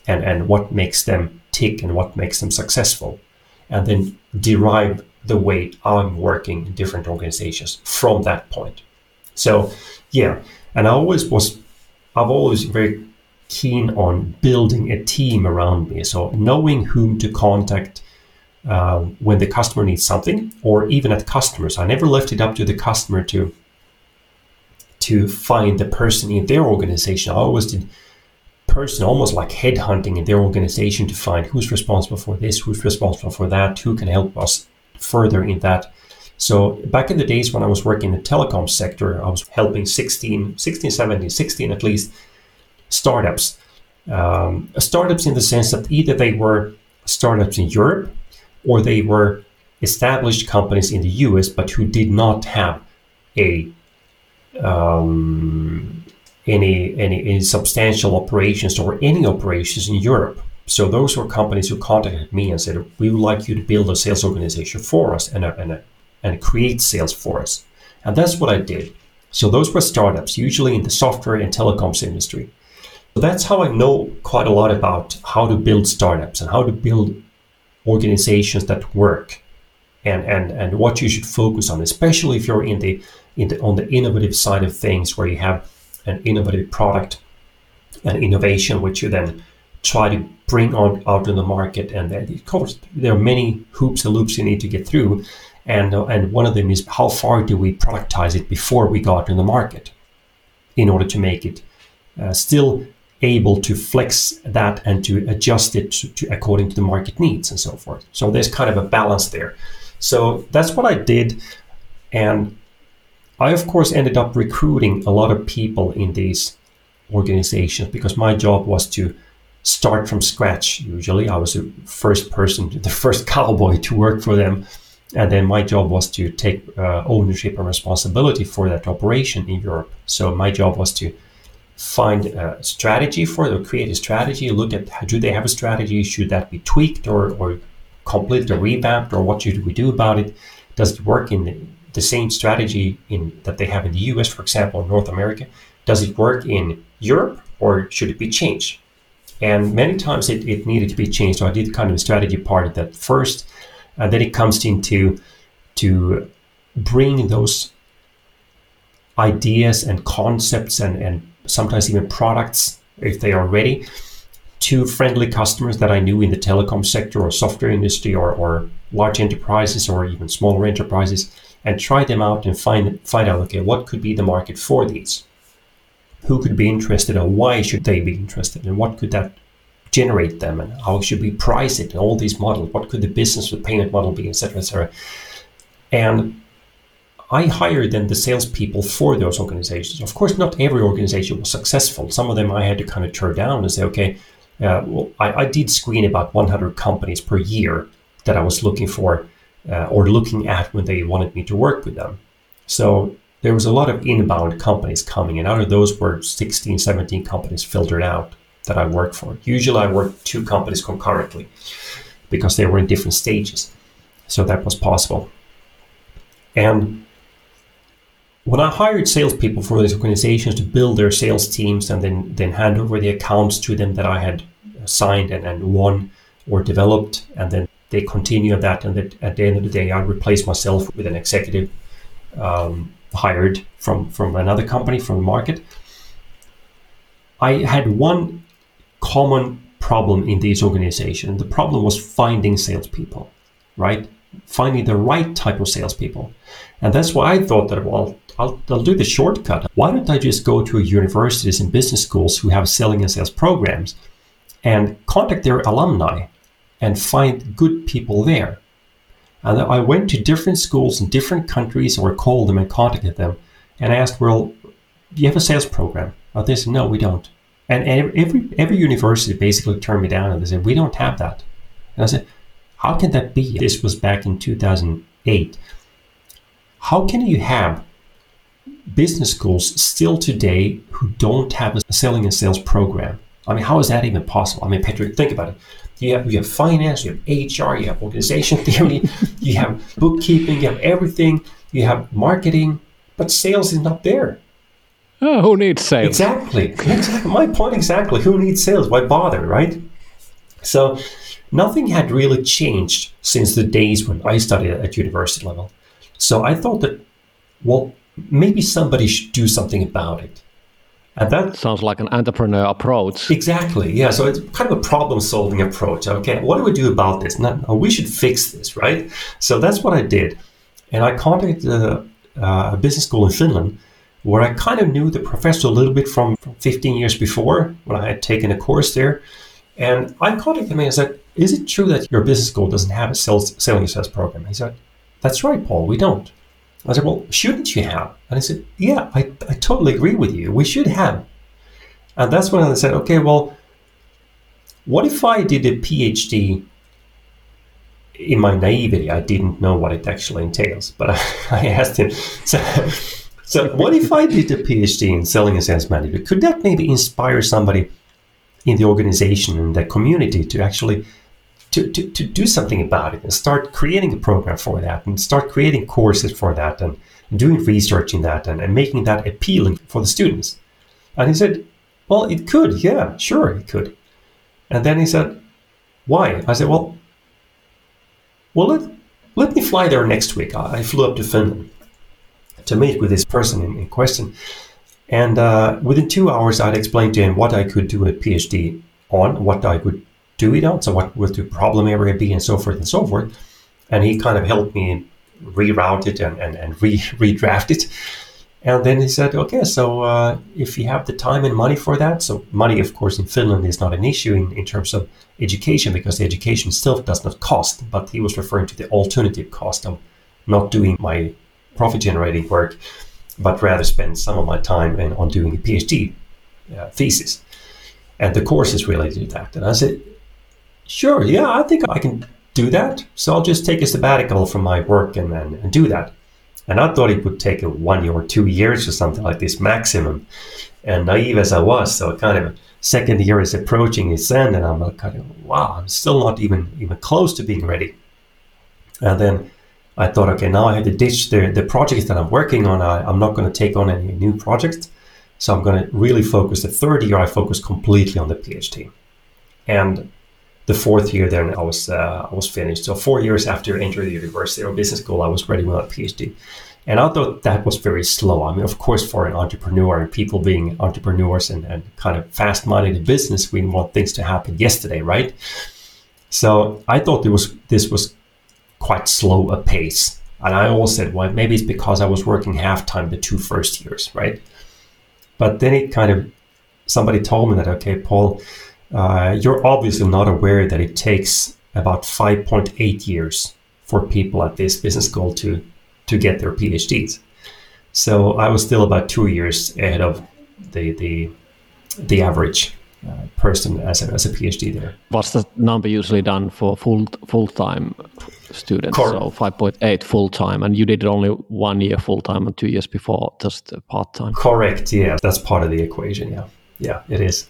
Speaker 2: and, and what makes them tick and what makes them successful, and then derive the way I'm working in different organizations from that point. So, yeah, and I always was, I've always been very keen on building a team around me. So knowing whom to contact, uh, when the customer needs something, or even at customers. I never left it up to the customer to to find the person in their organization. I always did person almost like headhunting in their organization to find who's responsible for this, who's responsible for that, who can help us further in that. So back in the days when I was working in the telecom sector, I was helping 16, 16, 17, 16 at least startups um, startups in the sense that either they were startups in Europe or they were established companies in the US, but who did not have a um, any, any any substantial operations or any operations in Europe. So those were companies who contacted me and said, "We would like you to build a sales organization for us and and and create sales for us." And that's what I did. So those were startups, usually in the software and telecoms industry. So that's how I know quite a lot about how to build startups and how to build organizations that work and, and, and what you should focus on, especially if you're in the, in the on the innovative side of things where you have an innovative product and innovation which you then try to bring on out in the market and of course there are many hoops and loops you need to get through and uh, and one of them is how far do we productize it before we go out in the market in order to make it uh, still able to flex that and to adjust it to, to, according to the market needs and so forth. So there's kind of a balance there. So that's what i did and i of course ended up recruiting a lot of people in these organizations because my job was to start from scratch usually i was the first person the first cowboy to work for them and then my job was to take uh, ownership and responsibility for that operation in Europe. So my job was to find a strategy for it, or create a strategy, look at how, do they have a strategy, should that be tweaked or, or completely revamped, or what should we do about it? Does it work in the, same strategy in that they have in the US, for example, North America? Does it work in Europe, or should it be changed? And many times it, it needed to be changed. So I did kind of a strategy part of that first and then it comes into to bring those ideas and concepts and, and sometimes even products if they are ready to friendly customers that I knew in the telecom sector or software industry or, or large enterprises or even smaller enterprises and try them out and find find out okay what could be the market for these who could be interested and why should they be interested and what could that generate them and how should we price it and all these models what could the business with payment model be etc etc and I hired then the salespeople for those organizations. Of course, not every organization was successful. Some of them I had to kind of turn down and say, okay, uh, well, I, I, did screen about 100 companies per year that I was looking for uh, or looking at when they wanted me to work with them. So there was a lot of inbound companies coming, and out of those were 16, 17 companies filtered out that I worked for. Usually I worked two companies concurrently because they were in different stages. So that was possible. And when I hired salespeople for these organizations to build their sales teams and then, then hand over the accounts to them that I had signed and, and won or developed, and then they continue that, and that at the end of the day, I replace myself with an executive um, hired from, from another company from the market. I had one common problem in these organizations. The problem was finding salespeople, right? Finding the right type of salespeople. And that's why I thought that, well, I'll, I'll do the shortcut. Why don't I just go to universities and business schools who have selling and sales programs and contact their alumni and find good people there? And I went to different schools in different countries or called them and contacted them and I asked, well, do you have a sales program? Oh, they said, no, we don't. And every every university basically turned me down and they said, we don't have that. And I said, how can that be? This was back in 2008. How can you have business schools still today who don't have a selling and sales program? I mean, how is that even possible? I mean, Patrick, think about it. You have, you have finance, you have HR, you have organization [laughs] theory, you have bookkeeping, you have everything, you have marketing, but sales is not there.
Speaker 1: Oh, who needs sales?
Speaker 2: Exactly. Exactly. My point exactly. Who needs sales? Why bother, right? So nothing had really changed since the days when I studied at university level. So I thought that, well, maybe somebody should do something about it.
Speaker 1: And that sounds like an entrepreneur approach.
Speaker 2: Exactly. Yeah. So it's kind of a problem solving approach. Okay. What do we do about this? No, no, uh, we should fix this, right? So that's what I did. And I contacted a, a business school in Finland where I kind of knew the professor a little bit from, from 15 years before when I had taken a course there. And I contacted him and I said, Is it true that your business school doesn't have a sales, selling sales program? He said, That's right, Paul, we don't. I said, Well, shouldn't you have? And I said, Yeah, I, I totally agree with you. We should have. And that's when I said, Okay, well, what if I did a PhD in my naivety, I didn't know what it actually entails, but I, [laughs] I asked him, so, so what if I did a PhD in selling and sales management? Could that maybe inspire somebody in the organization and the community to actually to, to, to do something about it and start creating a program for that and start creating courses for that and doing research in that and, and making that appealing for the students? And he said, well, it could, yeah, sure, it could. And then he said, why? I said, well, well, let, let me fly there next week. I flew up to Finland to meet with this person in, in question. And uh, within two hours, I'd explained to him what I could do a PhD on, what I could do it on, so what would the problem area be, and so forth and so forth. And he kind of helped me reroute it and, and, and re- [laughs] redraft it. And then he said, okay, so uh, if you have the time and money for that, so money, of course, in Finland is not an issue in, in terms of education because the education itself does not cost, but he was referring to the alternative cost of not doing my profit generating work, but rather spend some of my time in, on doing a PhD uh, thesis. And the course is related to that. And I said, sure, yeah, I think I can do that. So I'll just take a sabbatical from my work and, and, and do that. And I thought it would take a one year or two years or something like this maximum. And naive as I was, so kind of second year is approaching its end, and I'm like, kind of, wow, I'm still not even even close to being ready. And then I thought, okay, now I have to ditch the, the projects that I'm working on. I, I'm not going to take on any new projects. So I'm going to really focus. The third year, I focus completely on the PhD. And the fourth year, then I was uh, I was finished. So four years after entering the University or Business School, I was ready with a PhD. And I thought that was very slow. I mean, of course, for an entrepreneur and people being entrepreneurs and, and kind of fast minded in business, we want things to happen yesterday, right? So I thought it was this was quite slow a pace. And I always said, well, maybe it's because I was working half time the two first years, right? But then it kind of somebody told me that, okay, Paul, uh, you're obviously not aware that it takes about 5.8 years for people at this business school to to get their PhDs. So I was still about two years ahead of the the the average uh, person as a, as a PhD there.
Speaker 1: What's the number usually done for full full time students? So five point eight full time, and you did it only one year full time and two years before just part time.
Speaker 2: Correct. Yeah, that's part of the equation. Yeah, yeah, it is.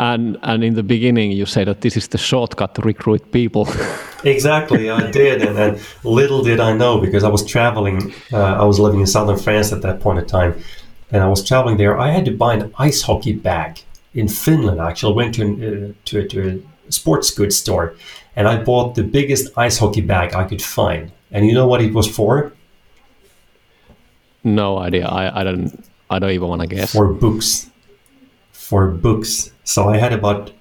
Speaker 1: And and in the beginning, you say that this is the shortcut to recruit people. [laughs]
Speaker 2: exactly, I did, and, and, little did I know because I was traveling. Uh, I was living in southern France at that point in time, and I was traveling there. I had to buy an ice hockey bag in Finland. Actually, went to uh, to, to a sports goods store, and I bought the biggest ice hockey bag I could find. And you know what it was for?
Speaker 1: No idea. I, I don't. I don't even want to guess.
Speaker 2: For books. For books so I had about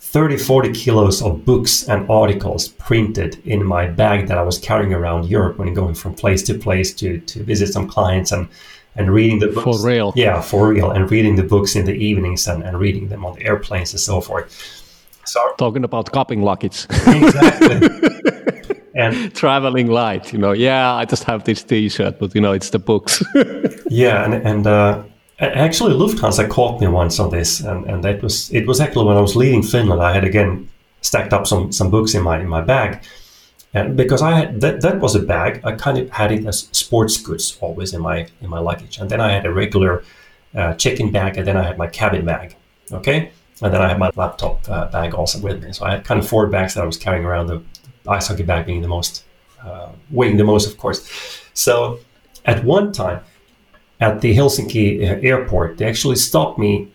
Speaker 2: 30, 40 kilos of books and articles printed in my bag that I was carrying around Europe when going from place to place to, to visit some clients and, and reading the books.
Speaker 1: For real?
Speaker 2: Yeah, for real. And reading the books in the evenings and, and reading them on the airplanes and so forth.
Speaker 1: So, Talking about cupping luggage.
Speaker 2: Exactly. [laughs]
Speaker 1: and traveling light, you know, yeah, I just have this t shirt, but, you know, it's the books. [laughs]
Speaker 2: yeah, and, and uh, Actually, Lufthansa caught me once on this, and, and that was it was actually when I was leaving Finland. I had again stacked up some some books in my in my bag, and because I had that that was a bag, I kind of had it as sports goods always in my in my luggage, and then I had a regular uh, check-in bag, and then I had my cabin bag, okay, and then I had my laptop uh, bag also with me. So I had kind of four bags that I was carrying around. The ice hockey bag being the most uh, weighing the most, of course. So at one time at the Helsinki uh, airport, they actually stopped me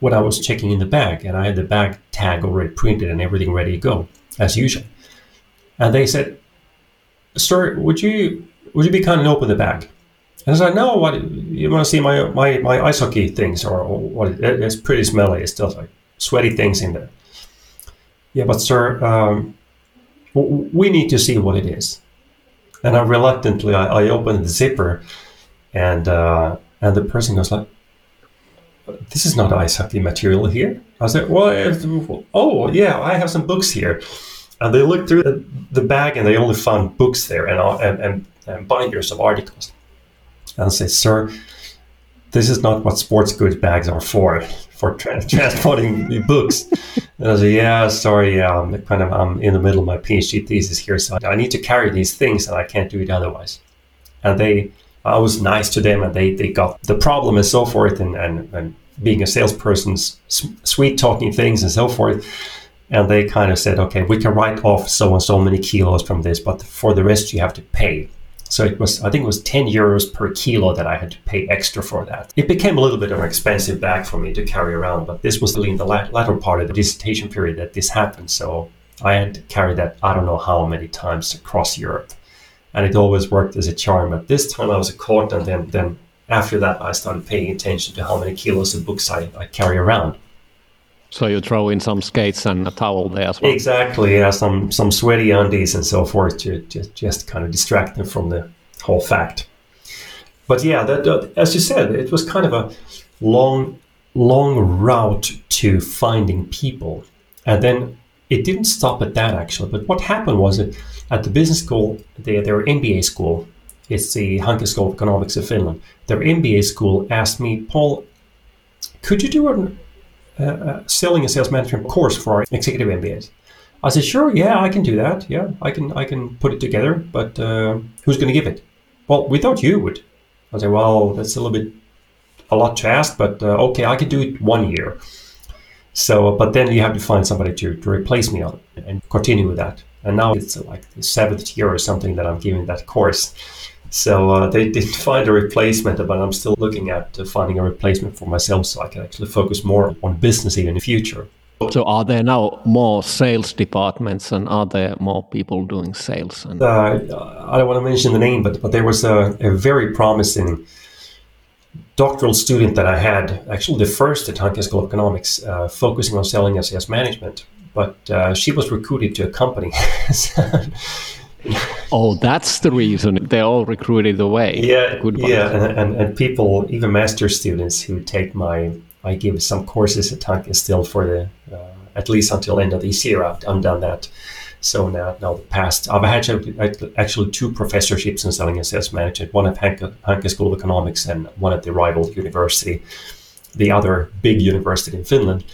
Speaker 2: when I was checking in the bag, and I had the bag tag already printed and everything ready to go as usual. And they said, "Sir, would you would you be kind and open the bag?" And I said, "No, what you want to see my my my ice hockey things or, what? It's pretty smelly. It's still like sweaty things in there." Yeah, but sir, um, we need to see what it is. And I reluctantly I, I opened the zipper and uh, and the person goes like, "This is not ice hockey material here." I was like, "Well, oh yeah, I have some books here." And they looked through the, the bag and they only found books there and, and, and, and binders of articles. And I said, "Sir, this is not what sports goods bags are for, for tra- [laughs] transporting books. And I said, yeah, sorry, I'm kind of, I'm in the middle of my PhD thesis here, so I need to carry these things and I can't do it otherwise. And they, I was nice to them and they, they got the problem and so forth and, and, and being a salesperson, sweet talking things and so forth. And they kind of said, okay, we can write off so and so many kilos from this, but for the rest you have to pay. So it was, I think it was 10 euros per kilo that I had to pay extra for that. It became a little bit of an expensive bag for me to carry around, but this was really in the latter part of the dissertation period that this happened. So I had to carry that, I don't know how many times across Europe. And it always worked as a charm. But this time I was a caught, and then, then after that, I started paying attention to how many kilos of books I, I carry around.
Speaker 1: So you throw in some skates and a towel there as well.
Speaker 2: Exactly, yeah, some some sweaty undies and so forth to just, just kind of distract them from the whole fact. But yeah, that, uh, as you said, it was kind of a long long route to finding people, and then it didn't stop at that actually. But what happened was that at the business school, their, their MBA school, it's the Hanken School of Economics of Finland. Their MBA school asked me, Paul, could you do an uh, uh, selling a sales management course for our executive MBAs. I said, sure, yeah, I can do that. Yeah, I can, I can put it together. But uh, who's going to give it? Well, we thought you would. I said, well, that's a little bit a lot to ask, but uh, okay, I can do it one year. So, but then you have to find somebody to, to replace me on and continue with that. And now it's like the seventh year or something that I'm giving that course. So uh, they didn't [laughs] find a replacement, but I'm still looking at uh, finding a replacement for myself so I can actually focus more on business even in the future.
Speaker 1: So are there now more sales departments and are there more people doing sales? And...
Speaker 2: Uh, I don't want to mention the name, but, but there was a, a very promising doctoral student that I had, actually the first at Hanken School of Economics, uh, focusing on selling and sales management. But uh, she was recruited to a company. [laughs]
Speaker 1: oh, that's the reason they're all recruited away.
Speaker 2: Yeah, yeah, and, and, and people, even master students who take my, I give some courses at Hanken still for the, uh, at least until end of this year. I've, I've done that. So now, now the past, I've had actually two professorships in selling and sales management, one at Hanken, Hanken School of Economics and one at the rival university, the other big university in Finland.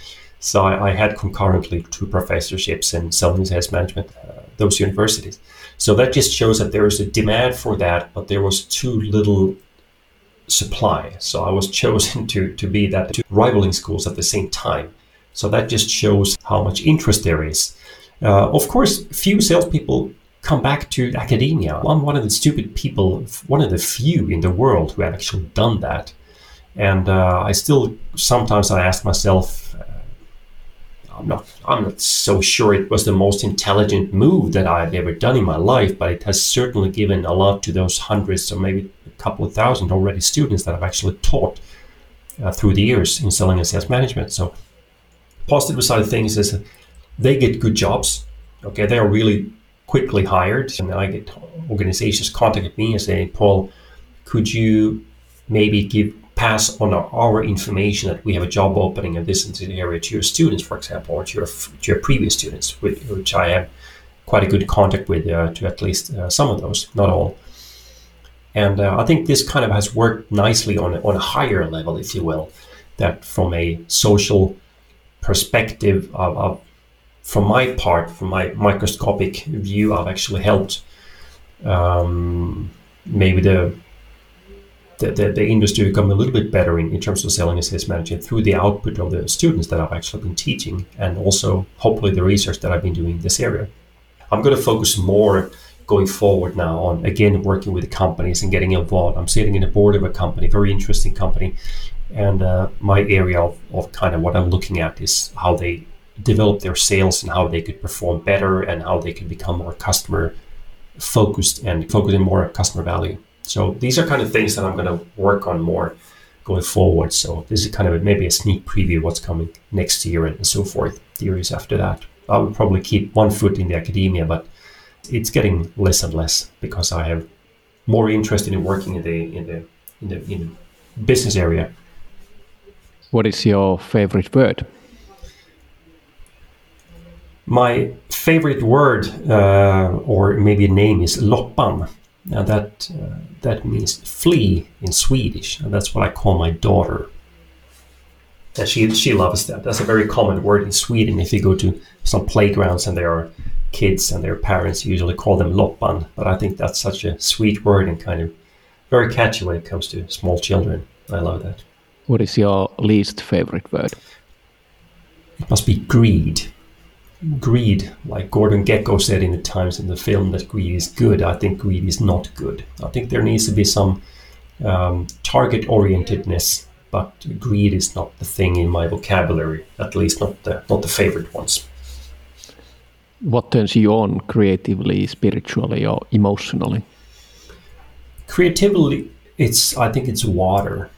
Speaker 2: So I, I had concurrently two professorships in and sales management, uh, those universities. So that just shows that there is a demand for that, but there was too little supply. So I was [laughs] chosen to, to be that two rivaling schools at the same time. So that just shows how much interest there is. Uh, of course, few salespeople come back to academia. I'm one of the stupid people, one of the few in the world who have actually done that. And uh, I still sometimes I ask myself, I'm not I'm not so sure it was the most intelligent move that I've ever done in my life, but it has certainly given a lot to those hundreds or maybe a couple of thousand already students that I've actually taught uh, through the years in selling and sales management. So positive side of things is they get good jobs. Okay, they are really quickly hired, and I get organizations contact me and say, Paul, could you maybe give pass on our, information that we have a job opening in this area to your students, for example, or to your, to your previous students, which I have quite a good contact with uh, to at least uh, some of those, not all. And uh, I think this kind of has worked nicely on, on a higher level, if you will, that from a social perspective of, of from my part, from my microscopic view, I've actually helped um, maybe the the, the, the, industry become a little bit better in, in terms of selling and sales management through the output of the students that I've actually been teaching and also hopefully the research that I've been doing in this area. I'm going to focus more going forward now on again working with the companies and getting involved. I'm sitting in the board of a company, very interesting company, and uh, my area of, of kind of what I'm looking at is how they develop their sales and how they could perform better and how they could become more customer focused and focusing more on customer value. So these are kind of things that I'm going to work on more going forward. So this is kind of a, maybe a sneak preview of what's coming next year and so forth. The years after that, I will probably keep one foot in the academia, but it's getting less and less because I have more interest in working in the in the in the, in the business area.
Speaker 1: What is your favorite word?
Speaker 2: My favorite word, uh, or maybe a name, is loppan Now that uh, that means flea in Swedish, and that's what I call my daughter. And she she loves that. That's a very common word in Sweden. If you go to some playgrounds and there are kids and their parents usually call them loppan, but I think that's such a sweet word and kind of very catchy when it comes to small children. I love that.
Speaker 1: What is your least favorite word?
Speaker 2: It must be greed. Greed, like Gordon Gekko said in the Times in the film, that greed is good. I think greed is not good. I think there needs to be some um, target orientedness, but greed is not the thing in my vocabulary. At least not the not the favorite ones.
Speaker 1: What turns you on creatively, spiritually, or emotionally?
Speaker 2: Creatively, it's I think it's water.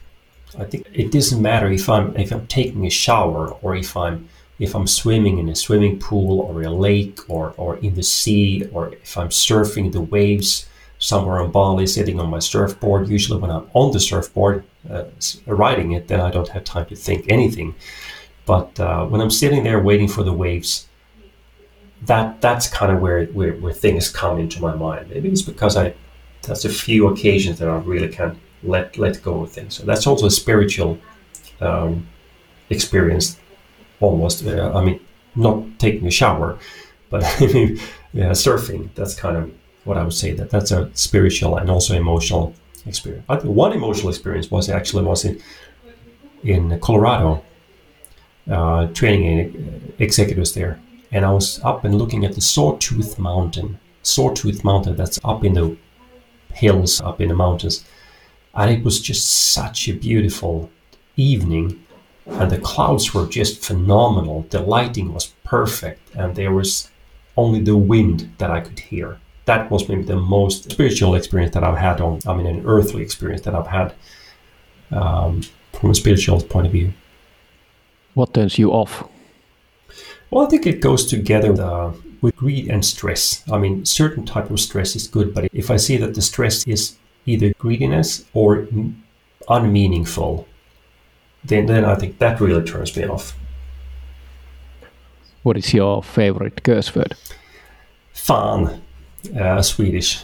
Speaker 2: I think it doesn't matter if I'm if I'm taking a shower or if I'm if I'm swimming in a swimming pool or a lake or, or in the sea or if I'm surfing the waves somewhere on Bali sitting on my surfboard. Usually when I'm on the surfboard uh, riding it, then I don't have time to think anything. But uh, when I'm sitting there waiting for the waves, that that's kind of where, where where things come into my mind. Maybe it's because I that's a few occasions that I really can let let go of things. So that's also a spiritual um, experience, almost. Uh, I mean, not taking a shower, but I [laughs] mean, yeah, surfing. That's kind of what I would say. That that's a spiritual and also emotional experience. I think one emotional experience was actually was in in Colorado, uh, training executives there, and I was up and looking at the Sawtooth Mountain. Sawtooth Mountain that's up in the hills, up in the mountains and it was just such a beautiful evening and the clouds were just phenomenal. The lighting was perfect and there was only the wind that i could hear. That was maybe the most spiritual experience that i've had on i mean an earthly experience that i've had um, from a spiritual point of view.
Speaker 1: What turns you off?
Speaker 2: Well i think it goes together uh, with greed and stress. I mean certain type of stress is good but if i see that the stress is either greediness or unmeaningful, then, then I think that really turns me off.
Speaker 1: What is your favorite curse word?
Speaker 2: Fan, a Swedish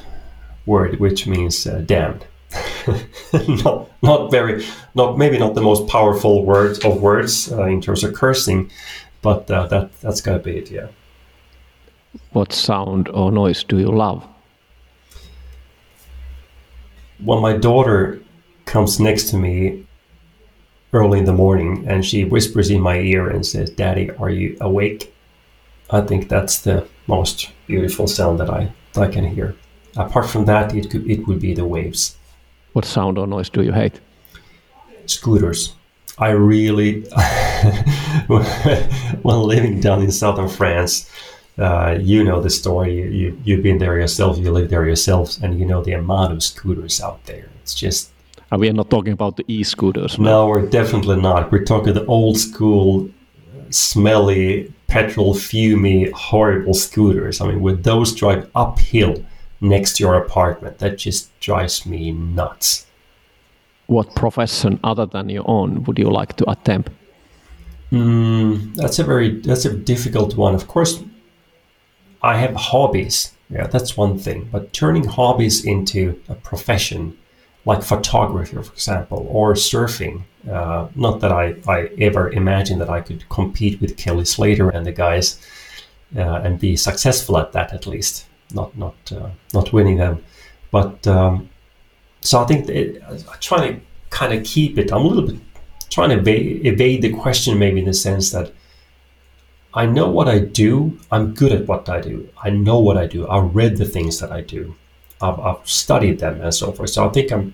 Speaker 2: word which means uh, damned. [laughs] not, not very, not maybe not the most powerful word of words uh, in terms of cursing, but uh, that that's gotta be it. Yeah.
Speaker 1: What sound or noise do you love?
Speaker 2: when my daughter comes next to me early in the morning and she whispers in my ear and says, Daddy, are you awake? I think that's the most beautiful sound that I, that I can hear. Apart from that, it, could, it would be the waves.
Speaker 1: What sound or noise do you hate?
Speaker 2: Scooters. I really, [laughs] when living down in southern France, uh, you know the story. You, you have been there yourself. You live there yourself, and you know the amount of scooters out there. It's just.
Speaker 1: And we are not talking about the e-scooters.
Speaker 2: No, we're definitely not. We're talking the old school, smelly, petrol fumy, horrible scooters. I mean, with those drive uphill next to your apartment, that just drives me nuts.
Speaker 1: What profession other than your own would you like to attempt?
Speaker 2: Mm, that's a very that's a difficult one. Of course, I have hobbies. Yeah, that's one thing. But turning hobbies into a profession, like photography, for example, or surfing, uh, not that I, I ever imagined that I could compete with Kelly Slater and the guys uh, and be successful at that, at least. Not not uh, not winning them, but um, so I think it, I'm trying to kind of keep it. I'm a little bit trying to evade, evade the question, maybe in the sense that I know what I do. I'm good at what I do. I know what I do. I read the things that I do. I've, I've studied them and so forth. So I think I'm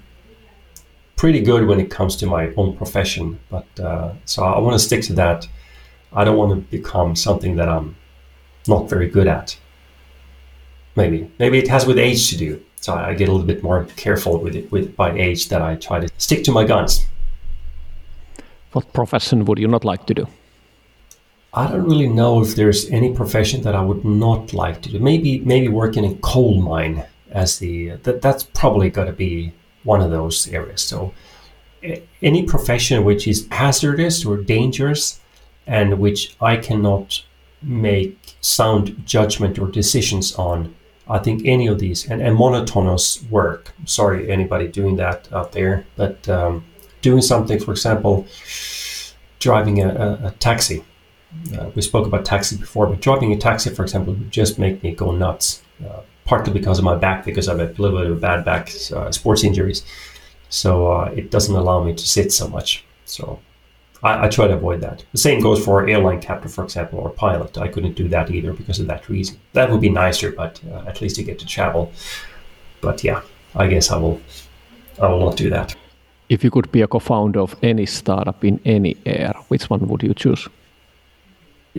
Speaker 2: pretty good when it comes to my own profession. But uh, so I want to stick to that. I don't want to become something that I'm not very good at. Maybe, maybe it has with age to do. So I get a little bit more careful with it with by age that I try to stick to my guns.
Speaker 1: What profession would you not like to do?
Speaker 2: I don't really know if there's any profession that I would not like to do. Maybe maybe working in a coal mine as the that that's probably got to be one of those areas. So any profession which is hazardous or dangerous and which I cannot make sound judgment or decisions on, I think any of these and, and monotonous work. Sorry, anybody doing that out there, but um, doing something, for example, driving a, a, a taxi. Uh, we spoke about taxi before, but driving a taxi, for example, would just make me go nuts. Uh, partly because of my back, because I have a little bit of a bad back, uh, sports injuries. So uh, it doesn't allow me to sit so much. So I, I, try to avoid that. The same goes for airline captain, for example, or pilot. I couldn't do that either because of that reason. That would be nicer, but uh, at least you get to travel. But yeah, I guess I will. I will not do that.
Speaker 1: If you could be a co-founder of any startup in any era, which one would you choose?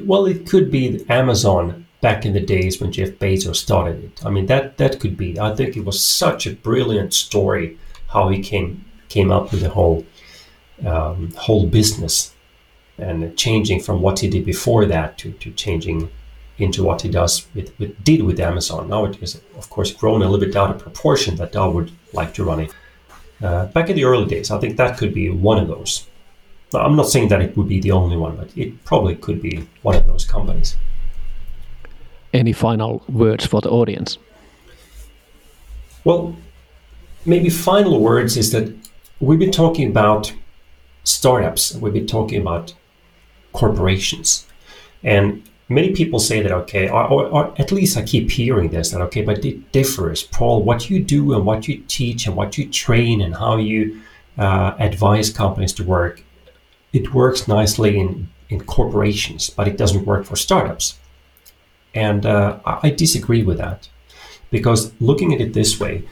Speaker 2: Well, it could be Amazon back in the days when Jeff Bezos started it. I mean, that that could be. I think it was such a brilliant story how he came came up with the whole um, whole business and changing from what he did before that to, to changing into what he does with, with did with Amazon. Now it has of course grown a little bit out of proportion that I would like to run it. Uh, back in the early days, I think that could be one of those. I'm not saying that it would be the only one, but it probably could be one of those companies.
Speaker 1: Any final words for the audience?
Speaker 2: Well, maybe final words is that we've been talking about startups, we've been talking about corporations. And many people say that, okay, or, or, or, at least I keep hearing this, that, okay, but it differs. Paul, what you do and what you teach and what you train and how you uh, advise companies to work, it works nicely in, in corporations, but it doesn't work for startups. And uh, I disagree with that because looking at it this way,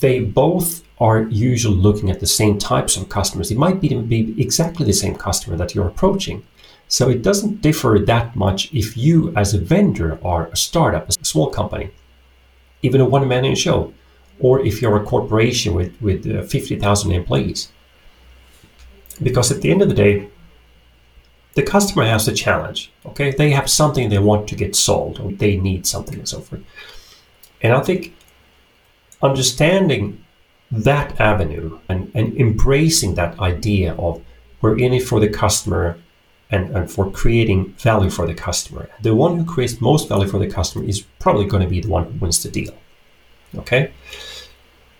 Speaker 2: they both are usually looking at the same types of customers. It might be, be exactly the same customer that you're approaching. So it doesn't differ that much if you, as a vendor, are a startup, a small company, even a one man show, or if you're a corporation with, with uh, 50,000 employees. Because at the end of the day, the customer has a challenge. Okay, they have something they want to get sold, or they need something and so forth. And I think understanding that avenue and, and embracing that idea of we're in it for the customer and, and for creating value for the customer. The one who creates most value for the customer is probably going to be the one who wins the deal. Okay?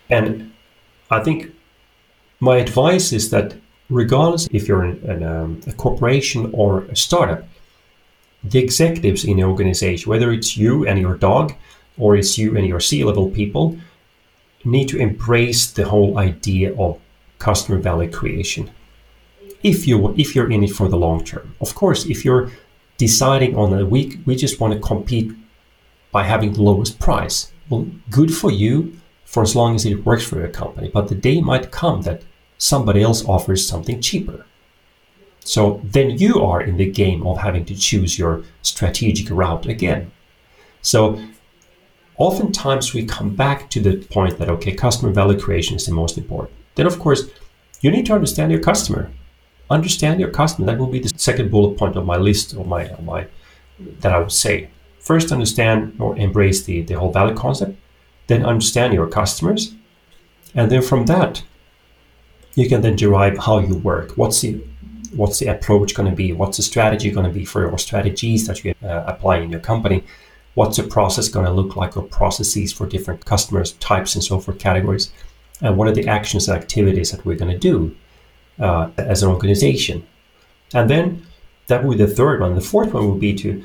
Speaker 2: And I think my advice is that regardless if you're an, um, a corporation or a startup, the executives in the organization, whether it's you and your dog or it's you and your C-level people, need to embrace the whole idea of customer value creation. If you if you're in it for the long term, of course, if you're deciding on a week, we just want to compete by having the lowest price. Well, good for you for as long as it works for your company. But the day might come that somebody else offers something cheaper. So then you are in the game of having to choose your strategic route again. So oftentimes we come back to the point that, okay, customer value creation is the most important. Then, of course, you need to understand your customer. Understand your customer. That will be the second bullet point of my list of my, my that I would say. First, understand or embrace the, the whole value concept. Then understand your customers. And then from that, you can then derive how you work. What's the what's the approach going to be? What's the strategy going to be for your strategies that you uh, apply in your company? what's the process going to look like or processes for different customers types and so forth categories and what are the actions and activities that we're going to do uh, as an organization and then that would be the third one the fourth one would be to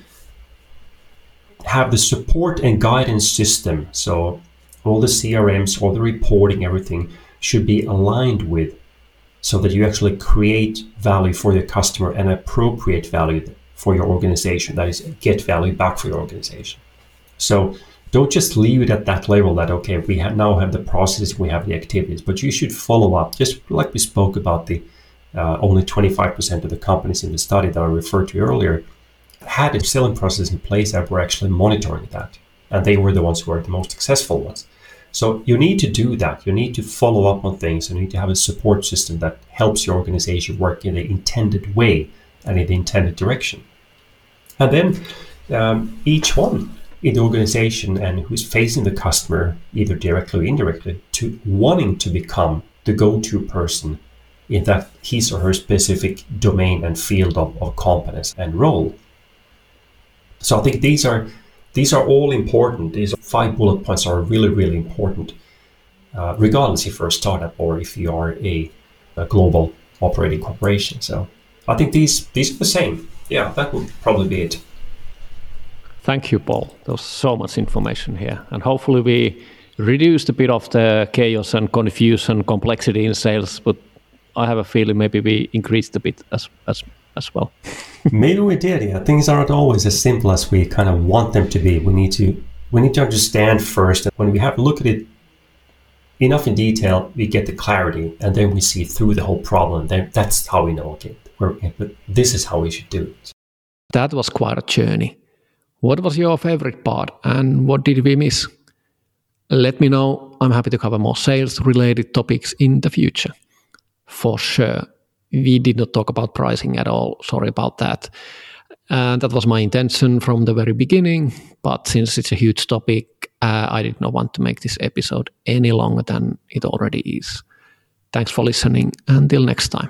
Speaker 2: have the support and guidance system so all the crms all the reporting everything should be aligned with so that you actually create value for the customer and appropriate value for your organization. That is, get value back for your organization. So don't just leave it at that level that, okay, we have now have the process, we have the activities, but you should follow up, just like we spoke about the uh, only 25% of the companies in the study that I referred to earlier had a selling process in place that were actually monitoring that. And they were the ones who were the most successful ones. So you need to do that. You need to follow up on things. You need to have a support system that helps your organization work in the intended way and in the intended direction. And then um, each one in the organization and who's facing the customer, either directly or indirectly, to wanting to become the go to person in that his or her specific domain and field of, of competence and role. So I think these are these are all important. These five bullet points are really, really important, uh, regardless if you're a startup or if you are a, a, global operating corporation. So I think these these are the same. Yeah, that would probably be it.
Speaker 1: Thank you, Paul. There's so much information here, and hopefully we reduced a bit of the chaos and confusion, complexity in sales. But I have a feeling maybe we increased a bit as as as well.
Speaker 2: Maybe we did. Yeah, things aren't always as simple as we kind of want them to be. We need to we need to understand first. When we have a look at it enough in detail, we get the clarity, and then we see through the whole problem. Then that's how we know. Okay, but this is how we should do it.
Speaker 1: That was quite a journey. What was your favorite part, and what did we miss? Let me know. I'm happy to cover more sales related topics in the future. For sure we did not talk about pricing at all. Sorry about that. And that was my intention from the very beginning. But since it's a huge topic, uh, I did not want to make this episode any longer than it already is. Thanks for listening. Until next time.